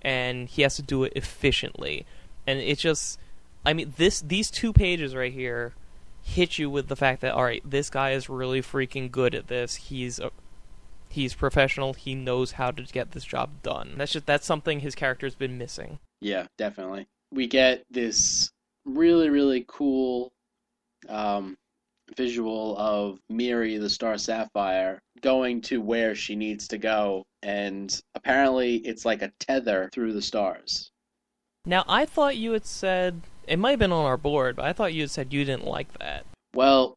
and he has to do it efficiently. And it just, I mean, this these two pages right here hit you with the fact that all right, this guy is really freaking good at this. He's a, he's professional. He knows how to get this job done. That's just that's something his character's been missing. Yeah, definitely. We get this really, really cool um, visual of Miri, the Star Sapphire, going to where she needs to go, and apparently it's like a tether through the stars. Now, I thought you had said it might have been on our board, but I thought you had said you didn't like that. Well,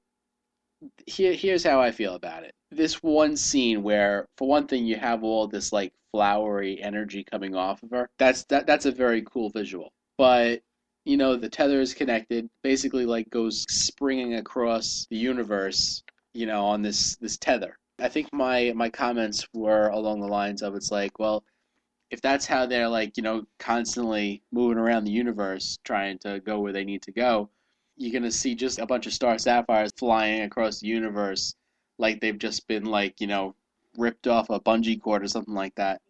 here, here's how I feel about it. This one scene where, for one thing, you have all this like flowery energy coming off of her. That's that. That's a very cool visual. But you know, the tether is connected, basically like goes springing across the universe, you know, on this this tether. I think my my comments were along the lines of it's like, well, if that's how they're like, you know, constantly moving around the universe trying to go where they need to go, you're gonna see just a bunch of star sapphires flying across the universe like they've just been like, you know, ripped off a bungee cord or something like that.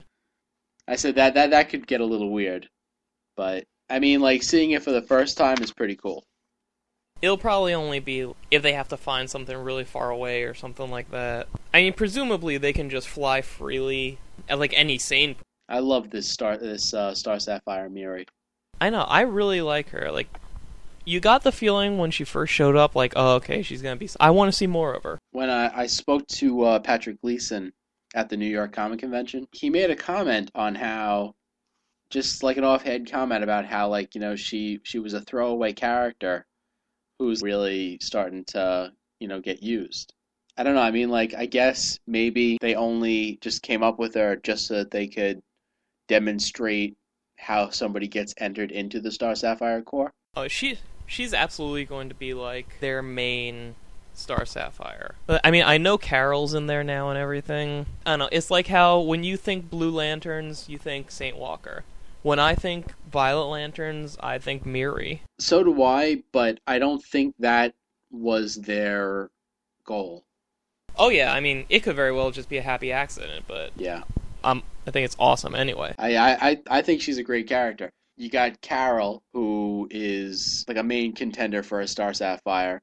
I said that that that could get a little weird. But I mean, like seeing it for the first time is pretty cool. It'll probably only be if they have to find something really far away or something like that. I mean, presumably they can just fly freely, at like any sane. I love this star, this uh, Star Sapphire Miri. I know. I really like her. Like, you got the feeling when she first showed up, like, oh, okay, she's gonna be. I want to see more of her. When I, I spoke to uh, Patrick Gleason at the New York Comic Convention, he made a comment on how just like an offhand comment about how like you know she she was a throwaway character who's really starting to you know get used i don't know i mean like i guess maybe they only just came up with her just so that they could demonstrate how somebody gets entered into the star sapphire corps oh she she's absolutely going to be like their main Star Sapphire. I mean, I know Carol's in there now and everything. I don't know. It's like how when you think Blue Lanterns, you think Saint Walker. When I think Violet Lanterns, I think Miri. So do I, but I don't think that was their goal. Oh yeah, I mean, it could very well just be a happy accident, but yeah, um, I think it's awesome anyway. I I I think she's a great character. You got Carol, who is like a main contender for a Star Sapphire,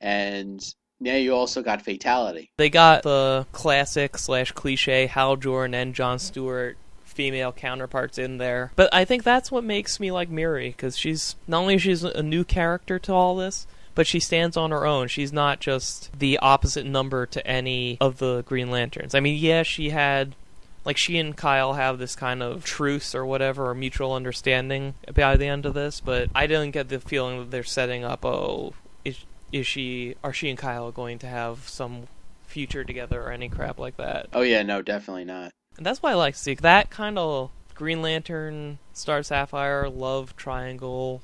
and now you also got Fatality. They got the classic slash cliche Hal Jordan and John Stewart female counterparts in there. But I think that's what makes me like Miri because she's not only she's a new character to all this, but she stands on her own. She's not just the opposite number to any of the Green Lanterns. I mean, yeah, she had like she and Kyle have this kind of truce or whatever, or mutual understanding by the end of this, but I didn't get the feeling that they're setting up. Oh, is is she? Are she and Kyle going to have some future together or any crap like that? Oh yeah, no, definitely not. And that's why I like to see that kind of Green Lantern, Star Sapphire, love triangle,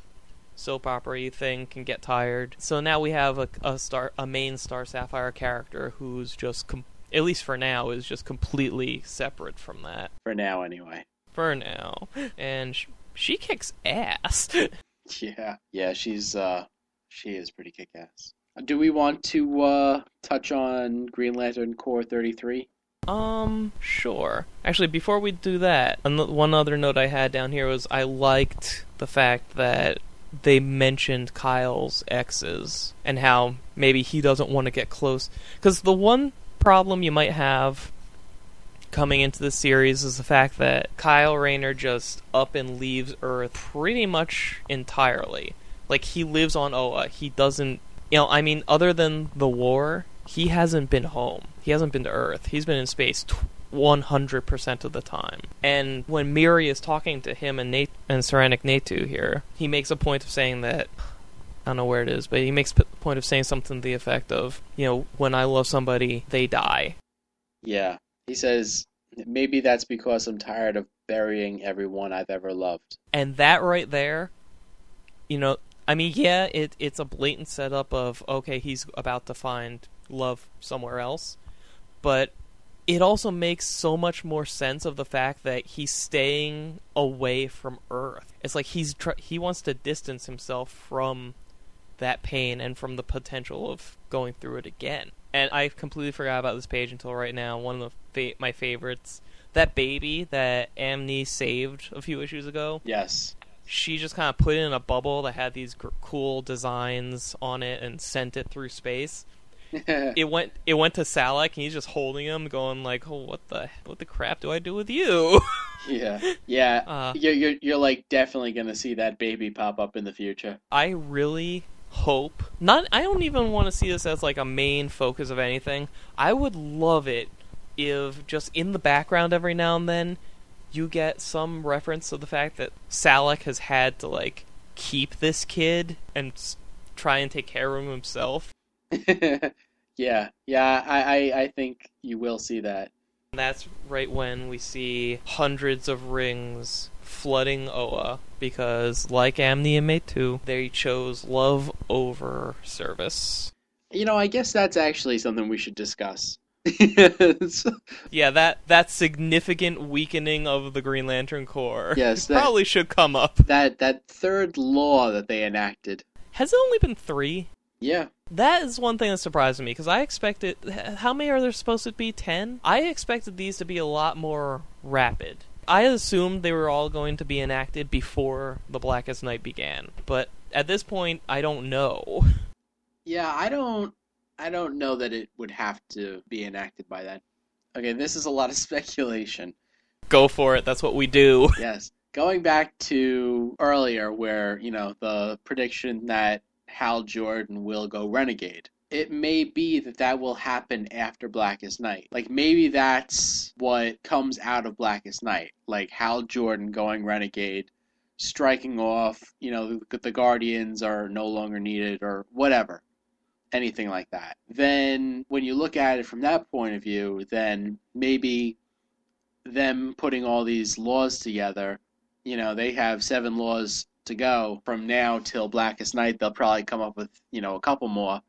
soap opera thing can get tired. So now we have a, a star, a main Star Sapphire character who's just, com- at least for now, is just completely separate from that. For now, anyway. For now, and sh- she kicks ass. yeah, yeah, she's uh, she is pretty kick ass. Do we want to uh touch on Green Lantern thirty three? Um, sure. Actually, before we do that, one other note I had down here was I liked the fact that they mentioned Kyle's exes and how maybe he doesn't want to get close. Because the one problem you might have coming into the series is the fact that Kyle Rayner just up and leaves Earth pretty much entirely. Like, he lives on Oa. He doesn't. You know, I mean, other than the war, he hasn't been home. He hasn't been to Earth. He's been in space 100% of the time. And when Miri is talking to him and Nate and Soranik Natu here, he makes a point of saying that I don't know where it is, but he makes the point of saying something to the effect of, you know, when I love somebody, they die. Yeah. He says, maybe that's because I'm tired of burying everyone I've ever loved. And that right there, you know, I mean, yeah, it it's a blatant setup of okay, he's about to find love somewhere else, but it also makes so much more sense of the fact that he's staying away from Earth. It's like he's tr- he wants to distance himself from that pain and from the potential of going through it again. And I completely forgot about this page until right now. One of the fa- my favorites, that baby that Amni saved a few issues ago. Yes. She just kind of put it in a bubble that had these gr- cool designs on it and sent it through space it went it went to Salaak and he's just holding him, going like, "Oh, what the what the crap do I do with you?" yeah, yeah. Uh, you're, you're you're like definitely gonna see that baby pop up in the future. I really hope not. I don't even want to see this as like a main focus of anything. I would love it if just in the background every now and then you get some reference to the fact that Salaak has had to like keep this kid and s- try and take care of him himself. yeah, yeah. I, I I think you will see that. And that's right when we see hundreds of rings flooding Oa because, like Amni and Mate 2, they chose love over service. You know, I guess that's actually something we should discuss. Yeah, that that significant weakening of the Green Lantern Corps Yes, that- probably should come up. that that third law that they enacted. Has it only been three? Yeah, That is one thing that surprised me because I expected. How many are there supposed to be? Ten? I expected these to be a lot more rapid. I assumed they were all going to be enacted before the Blackest Night began, but at this point, I don't know. yeah. I don't I don't know that it would have to be enacted by then. Okay, this is a lot of speculation. Go for it. That's what we do. Yes. Going back to earlier, where, you know, the prediction that Hal Jordan will go renegade. It may be that that will happen after Blackest Night. Like, maybe that's what comes out of Blackest Night. Like, Hal Jordan going renegade, striking off, you know, the, Guardians are no longer needed, or whatever. Anything like that. Then, when you look at it from that point of view, then maybe them putting all these laws together you know, they have seven laws to go from now till Blackest Night. They'll probably come up with, you know, a couple more.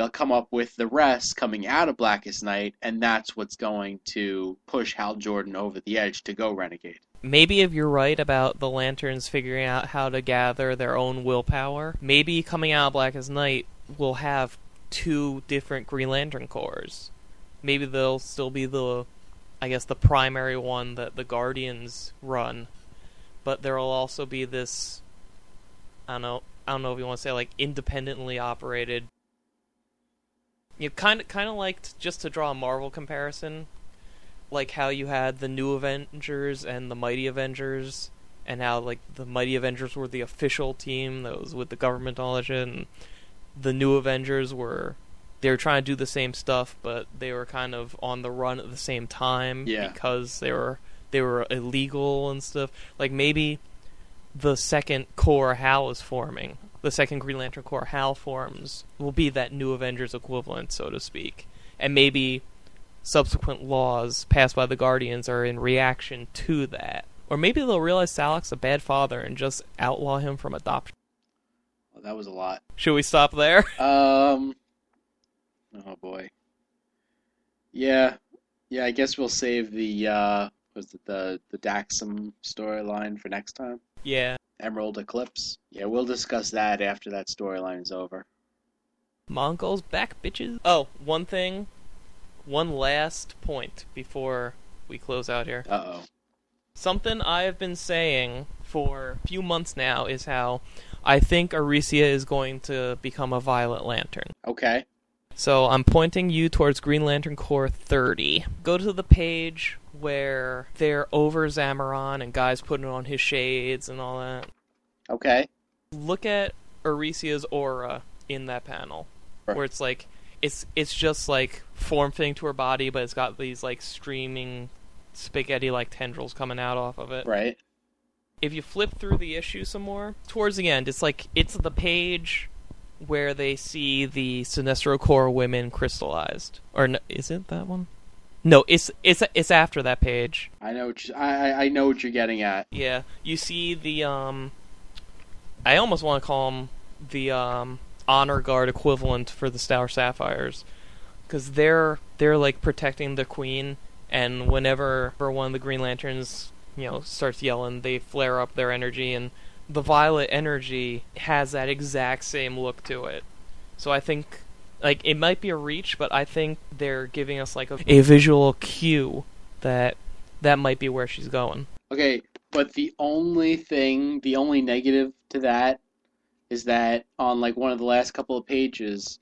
They'll come up with the rest coming out of Blackest Night, and that's what's going to push Hal Jordan over the edge to go Renegade. Maybe if you're right about the Lanterns figuring out how to gather their own willpower, maybe coming out of Blackest Night will have two different Green Lantern Corps. Maybe they'll still be the, I guess, the primary one that the Guardians run, but there will also be this. I don't know. I don't know if you want to say like independently operated. You know, kind of, kind of like just to draw a Marvel comparison, like how you had the New Avengers and the Mighty Avengers, and how like the Mighty Avengers were the official team that was with the government all that shit, and the New Avengers were they were trying to do the same stuff, but they were kind of on the run at the same time Yeah. because they were they were illegal and stuff. Like maybe the second corps Hal is forming, the second Green Lantern corps Hal forms, will be that New Avengers equivalent, so to speak, and maybe subsequent laws passed by the Guardians are in reaction to that. Or maybe they'll realize Salaak's a bad father and just outlaw him from adoption. Well, that was a lot. Should we stop there? Um. Oh boy. Yeah, yeah. I guess we'll save the uh, was it the the Daxam storyline for next time. yeah. Emerald Eclipse. Yeah, we'll discuss that after that storyline is over. Mongul's back, bitches. Oh, one thing, one last point before we close out here. Uh oh. Something I've been saying for a few months now is how I think Arisia is going to become a Violet Lantern. Okay. So I'm pointing you towards Green Lantern Corps 30. Go to the page where they're over Zamaron and Guy's putting on his shades and all that. Okay. Look at Arisia's aura in that panel, where it's like it's it's just like form fitting to her body, but it's got these like streaming spaghetti like tendrils coming out off of it. Right. If you flip through the issue some more, towards the end, it's like it's the page where they see the Sinestro Corps women crystallized. Or no, is it that one? No, it's it's it's after that page. I know. What you, I I- know what you're getting at. Yeah, you see the um. I almost want to call them the um honor guard equivalent for the Star Sapphires, because they're they're like protecting the queen, and whenever one of the Green Lanterns you know starts yelling, they flare up their energy, and the violet energy has that exact same look to it. So I think like it might be a reach, but I think they're giving us like a, a visual cue that that might be where she's going. Okay, but the only thing, the only negative to that is that on like one of the last couple of pages,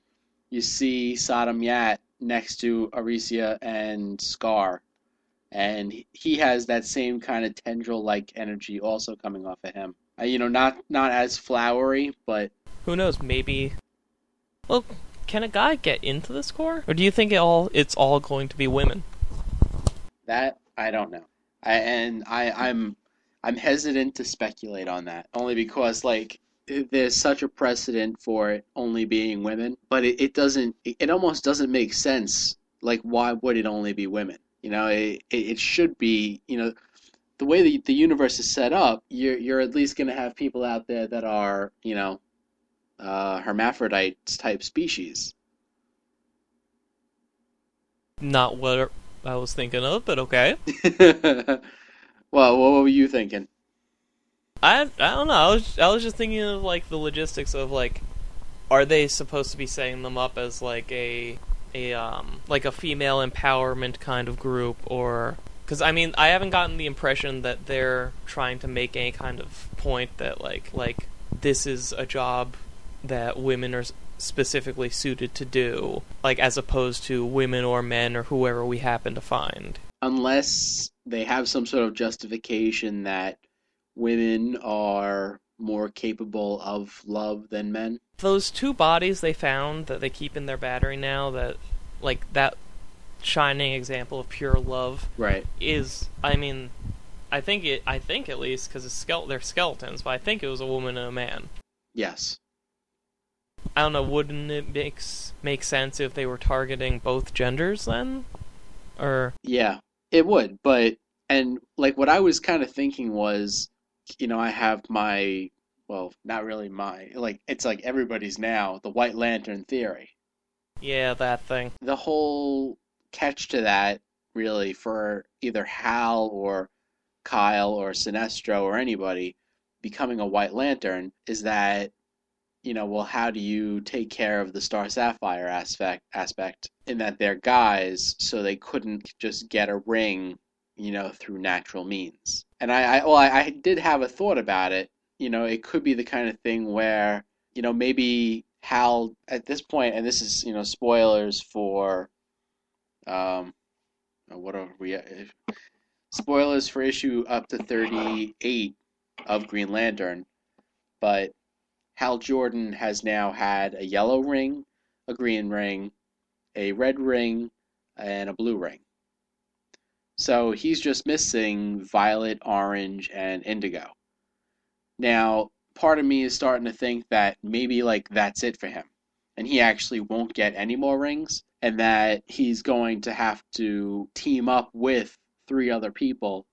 you see Sodam Yat next to Arisia and Scar. And he- he has that same kind of tendril-like energy also coming off of him. Uh, you know, not not as flowery, but Who knows? Maybe. Well, can a guy get into this corps, or do you think it all it's all going to be women? that I don't know. I, and I I'm I'm hesitant to speculate on that only because like there's such a precedent for it only being women, but it, it doesn't it, almost doesn't make sense. Like why would it only be women? You know, it it, it should be, you know, the way the the universe is set up, you're you're at least going to have people out there that are, you know, uh hermaphrodites type species. Not what I was thinking of, but okay. well, what were you thinking? I I don't know. I was I was just thinking of like the logistics of like, are they supposed to be setting them up as like a a um like a female empowerment kind of group or because I mean I haven't gotten the impression that they're trying to make any kind of point that like like this is a job that women are specifically suited to do like as opposed to women or men or whoever we happen to find. unless they have some sort of justification that women are more capable of love than men. those two bodies they found that they keep in their battery now that like that shining example of pure love Right. is i mean i think it i think at least because skele- they're skeletons but i think it was a woman and a man Yes. I don't know wouldn't it makes make sense if they were targeting both genders then or Yeah, it would, but and like what I was kind of thinking was, you know, I have my well, not really my like it's like everybody's now the White Lantern theory. yeah that thing The whole catch to that really for either Hal or Kyle or Sinestro or anybody becoming a White Lantern is that you know, well, how do you take care of the Star Sapphire aspect aspect in that they're guys, so they couldn't just get a ring, you know, through natural means. And I, I well, I, I did have a thought about it. You know, it could be the kind of thing where, you know, maybe Hal at this point, and this is, you know, spoilers for, um, what are we? Spoilers for issue up to 38 of Green Lantern, but Hal Jordan has now had a yellow ring, a green ring, a red ring, and a blue ring. So he's just missing violet, orange, and indigo. Now, part of me is starting to think that maybe like that's it for him. And he actually won't get any more rings, and that he's going to have to team up with three other people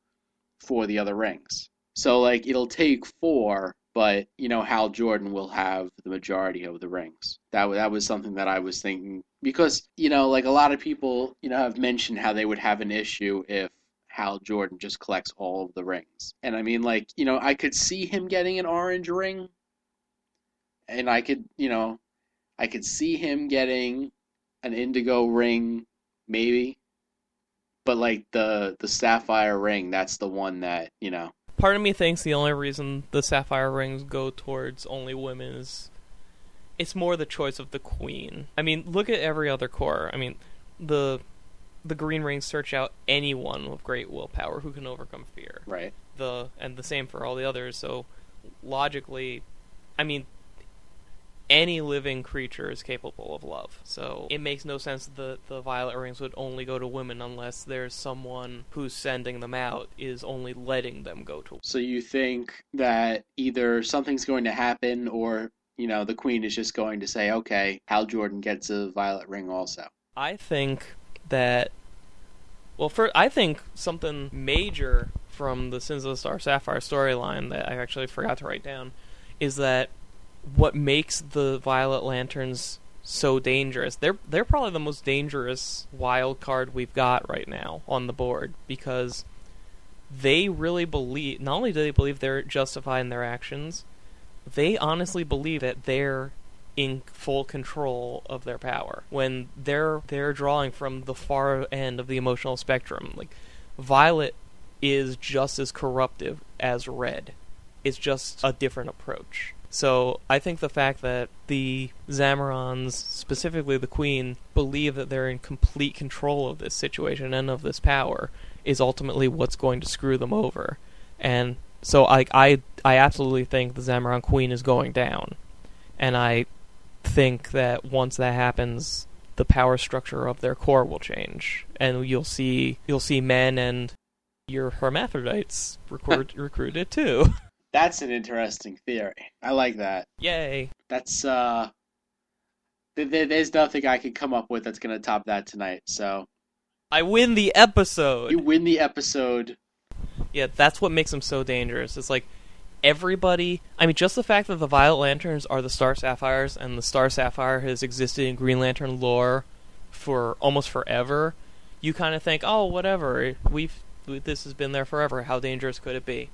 for the other rings. So like it'll take four, but you know Hal Jordan will have the majority of the rings. That that was something that I was thinking because you know like a lot of people you know have mentioned how they would have an issue if Hal Jordan just collects all of the rings. And I mean like you know I could see him getting an orange ring and I could you know I could see him getting an indigo ring maybe but like the the sapphire ring that's the one that you know part of me thinks the only reason the sapphire rings go towards only women is it's more the choice of the queen. I mean, look at every other corps. I mean, the the green rings search out anyone with great willpower who can overcome fear. right The and the same for all the others. So logically, I mean, any living creature is capable of love. So it makes no sense that the, the violet rings would only go to women unless there's someone who's sending them out is only letting them go to. So you think that either something's going to happen or, you know, the queen is just going to say, okay, Hal Jordan gets a violet ring also. I think that well, for I think something major from the Sins of the Star Sapphire storyline that I actually forgot to write down is that what makes the Violet Lanterns so dangerous. They're they're probably the most dangerous wild card we've got right now on the board because they really believe not only do they believe they're justified in their actions, they honestly believe that they're in full control of their power. When they're they're drawing from the far end of the emotional spectrum like violet is just as corruptive as red. It's just a different approach so i think the fact that the zamarons specifically the queen believe that they're in complete control of this situation and of this power is ultimately what's going to screw them over. And so i i i absolutely think the zamaron queen is going down. And I think that once that happens, the power structure of their corps will change, and you'll see you'll see men and your hermaphrodites recruit, recruited too. That's an interesting theory. I like that. Yay! That's uh, th- th- there's nothing I could come up with that's gonna top that tonight. So I win the episode. you win the episode. Yeah, that's what makes them so dangerous. It's like everybody. I mean, just the fact that the Violet Lanterns are the Star Sapphires, and the Star Sapphire has existed in Green Lantern lore for almost forever. You kind of think, oh, whatever. We've this has been there forever. How dangerous could it be?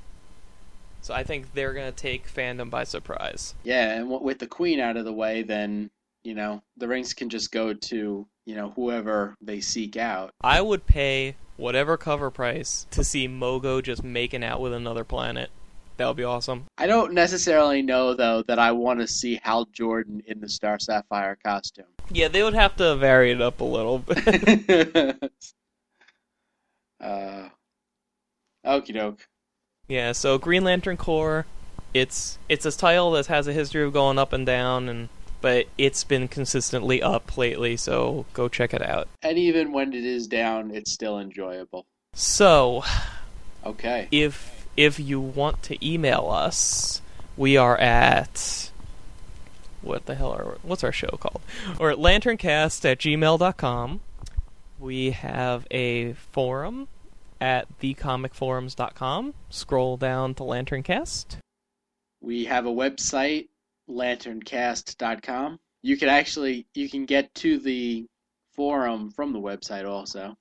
So I think they're gonna take fandom by surprise. Yeah, and w- with the queen out of the way, then you know the rings can just go to you know whoever they seek out. I would pay whatever cover price to see Mogo just making out with another planet. That would be awesome. I don't necessarily know though that I want to see Hal Jordan in the Star Sapphire costume. Yeah, they would have to vary it up a little bit. uh, okie doke. Yeah, so Green Lantern Corps, it's it's a title that has a history of going up and down, and but it's been consistently up lately. So go check it out. And even when it is down, it's still enjoyable. So Okay. if if you want to email us, we are at what the hell are what's our show called? We're at lanterncast at gmail.com. We have a forum at thecomicforums.com. Scroll down to Lanterncast. We have a website, lanterncast.com. You can actually you can get to the forum from the website also.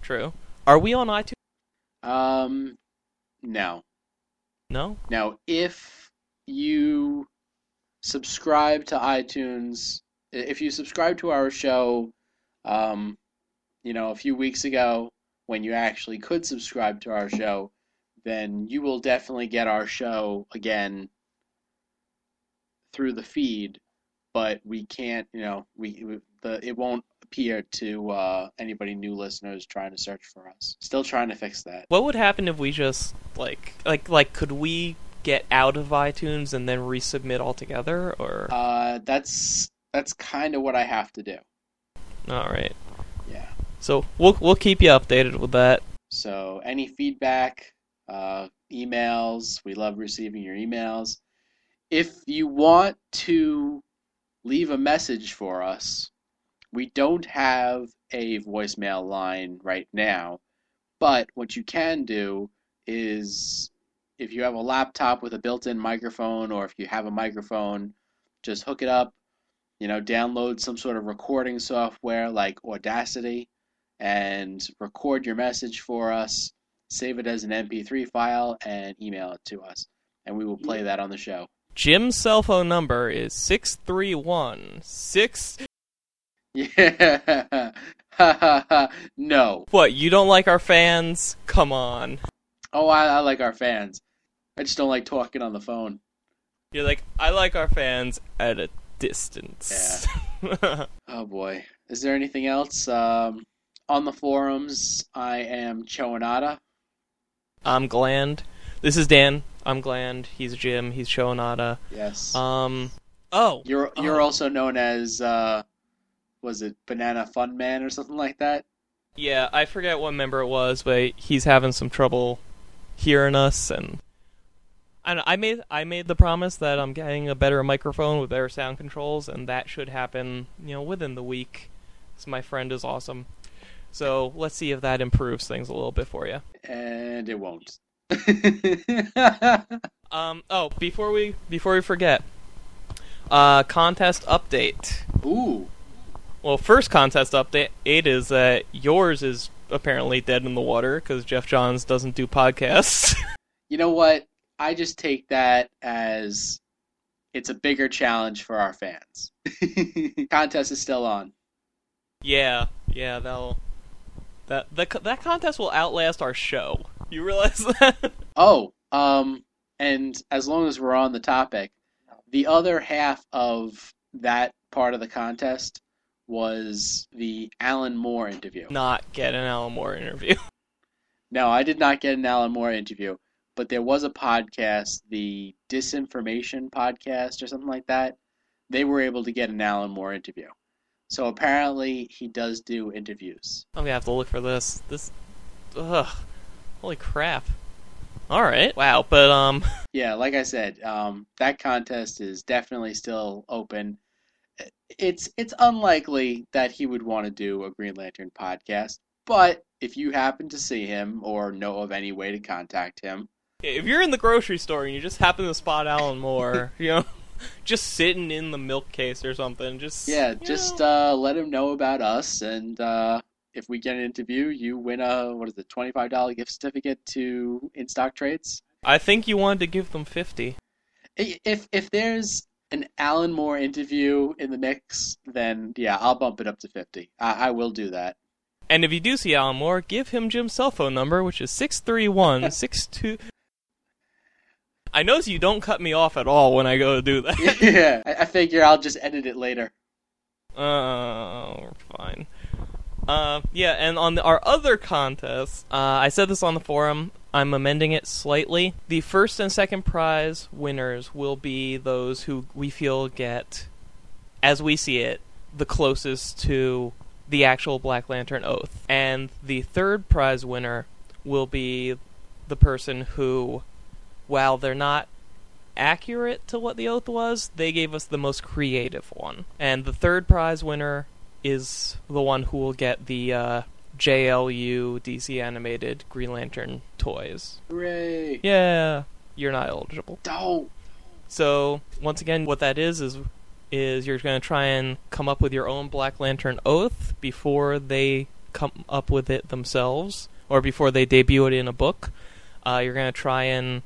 True. Are we on iTunes? Um no. No? Now, if you subscribe to iTunes, if you subscribe to our show, um, you know, a few weeks ago when you actually could subscribe to our show, then you will definitely get our show again through the feed. But we can't, you know, we, we the it won't appear to uh, anybody new listeners trying to search for us. Still trying to fix that. What would happen if we just like like like could we get out of iTunes and then resubmit altogether or Uh, that's that's kind of what I have to do. all right. So we'll we'll keep you updated with that. So any feedback, uh, emails, we love receiving your emails. If you want to leave a message for us, we don't have a voicemail line right now, but what you can do is if you have a laptop with a built-in microphone or if you have a microphone, just hook it up, you know, download some sort of recording software like Audacity and record your message for us, save it as an MP3 file, and email it to us. And we will play that on the show. Jim's cell phone number is six three one six. Yeah. no. What? You don't like our fans? Come on. Oh, I, I like our fans. I just don't like talking on the phone. You're like I like our fans at a distance. Yeah. Oh boy. Is there anything else? Um, on the forums, I am Choanada. I'm Gland. This is Dan. I'm Gland. He's Jim. He's Shonada. Yes. Um, Oh, You're you're Oh. also known as uh, was it Banana Fun Man or something like that? yeah, I forget what member it was, but he's having some trouble hearing us, and I I made I made the promise that I'm getting a better microphone with better sound controls, and that should happen, you know, within the week. So my friend is awesome. So let's see if that improves things a little bit for you. And it won't. Um. Oh, before we before we forget, uh, contest update. Ooh. Well, first contest update is that yours is apparently dead in the water because Geoff Johns doesn't do podcasts. You know what? I just take that as it's a bigger challenge for our fans. Contest is still on. yeah, yeah, that'll that that that contest will outlast our show. You realize that? Oh, um, and as long as we're on the topic, the other half of that part of the contest was the Alan Moore interview. Not get an Alan Moore interview. No, I did not get an Alan Moore interview, but there was a podcast, the Disinformation Podcast or something like that. They were able to get an Alan Moore interview. So apparently he does do interviews. I'm gonna have to look for this. This, ugh, holy crap! All right, wow, but um, Yeah, like I said, um, that contest is definitely still open. It's it's unlikely that he would want to do a Green Lantern podcast, but if you happen to see him or know of any way to contact him, if you're in the grocery store and you just happen to spot Alan Moore, you know, just sitting in the milk case or something, just yeah, just uh, let him know about us, and uh, if we get an interview, you win a what is it, twenty five dollar gift certificate to InStockTrades. I think you wanted to give them fifty. If if there's an Alan Moore interview in the mix, then yeah, I'll bump it up to fifty. I, I will do that. And if you do see Alan Moore, give him Jim's cell phone number, which is six three one six two. I notice you don't cut me off at all when I go to do that. yeah, I, figure I'll just edit it later. Oh, fine. Uh, yeah, and on the, our other contest, uh, I said this on the forum. I'm amending it slightly. The first and second prize winners will be those who we feel get, as we see it, the closest to the actual Black Lantern oath. And the third prize winner will be the person who, while they're not accurate to what the oath was, they gave us the most creative one. And the third prize winner is the one who will get the uh, JLU DC animated Green Lantern toys. Hooray! Yeah, you're not eligible. Don't. So once again, what that is is is you're going to try and come up with your own Black Lantern oath before they come up with it themselves, or before they debut it in a book. Uh, you're going to try and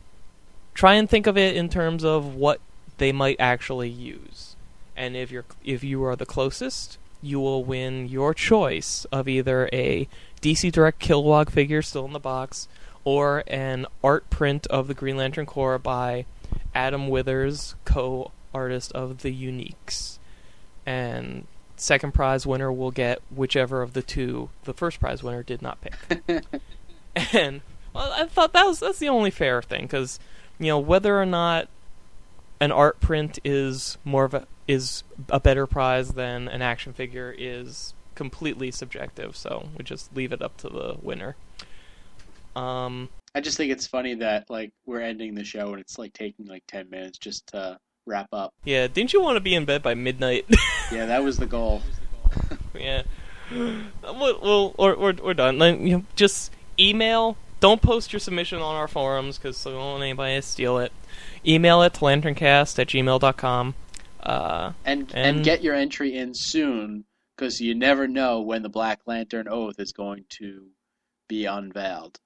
try and think of it in terms of what they might actually use. And if you're if you are the closest, you will win your choice of either a DC Direct Kilowog figure still in the box, or an art print of the Green Lantern Corps by Adam Withers, co-artist of the Uniques. And second prize winner will get whichever of the two the first prize winner did not pick. and well, I thought that was that's the only fair thing because you know whether or not an art print is more of a is a better prize than an action figure is completely subjective. So we just leave it up to the winner. Um, I just think it's funny that like we're ending the show and it's like taking like ten minutes just to wrap up. yeah, didn't you want to be in bed by midnight? Yeah, that was the goal. yeah. Well, well we're, we're, we're done. Like, you know, just email. Don't post your submission on our forums because I don't want anybody to steal it. Email it to lanterncast at gmail.com. Uh, And and, And- get your entry in soon because you never know when the Black Lantern Oath is going to be unveiled.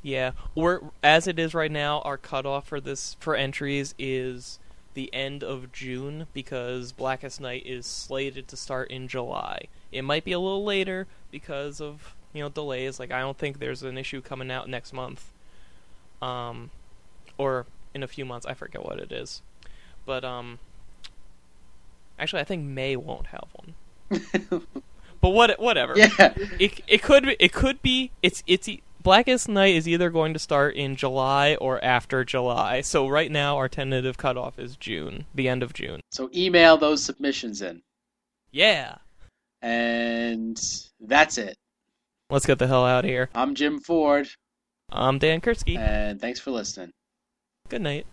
yeah, we're as it is right now. Our cutoff for this for entries is the end of June because Blackest Night is slated to start in July. It might be a little later because of you know delays. Like I don't think there's an issue coming out next month, um, or in a few months. I forget what it is, but um, actually I think May won't have one. But what whatever. yeah, It it could be, it could be it's it's Blackest Night is either going to start in July or after July. So right now our tentative cutoff is June, the end of June. So email those submissions in. Yeah. And that's it. Let's get the hell out of here. I'm Jim Ford, I'm Dan Kurtzky. and thanks for listening. Good night.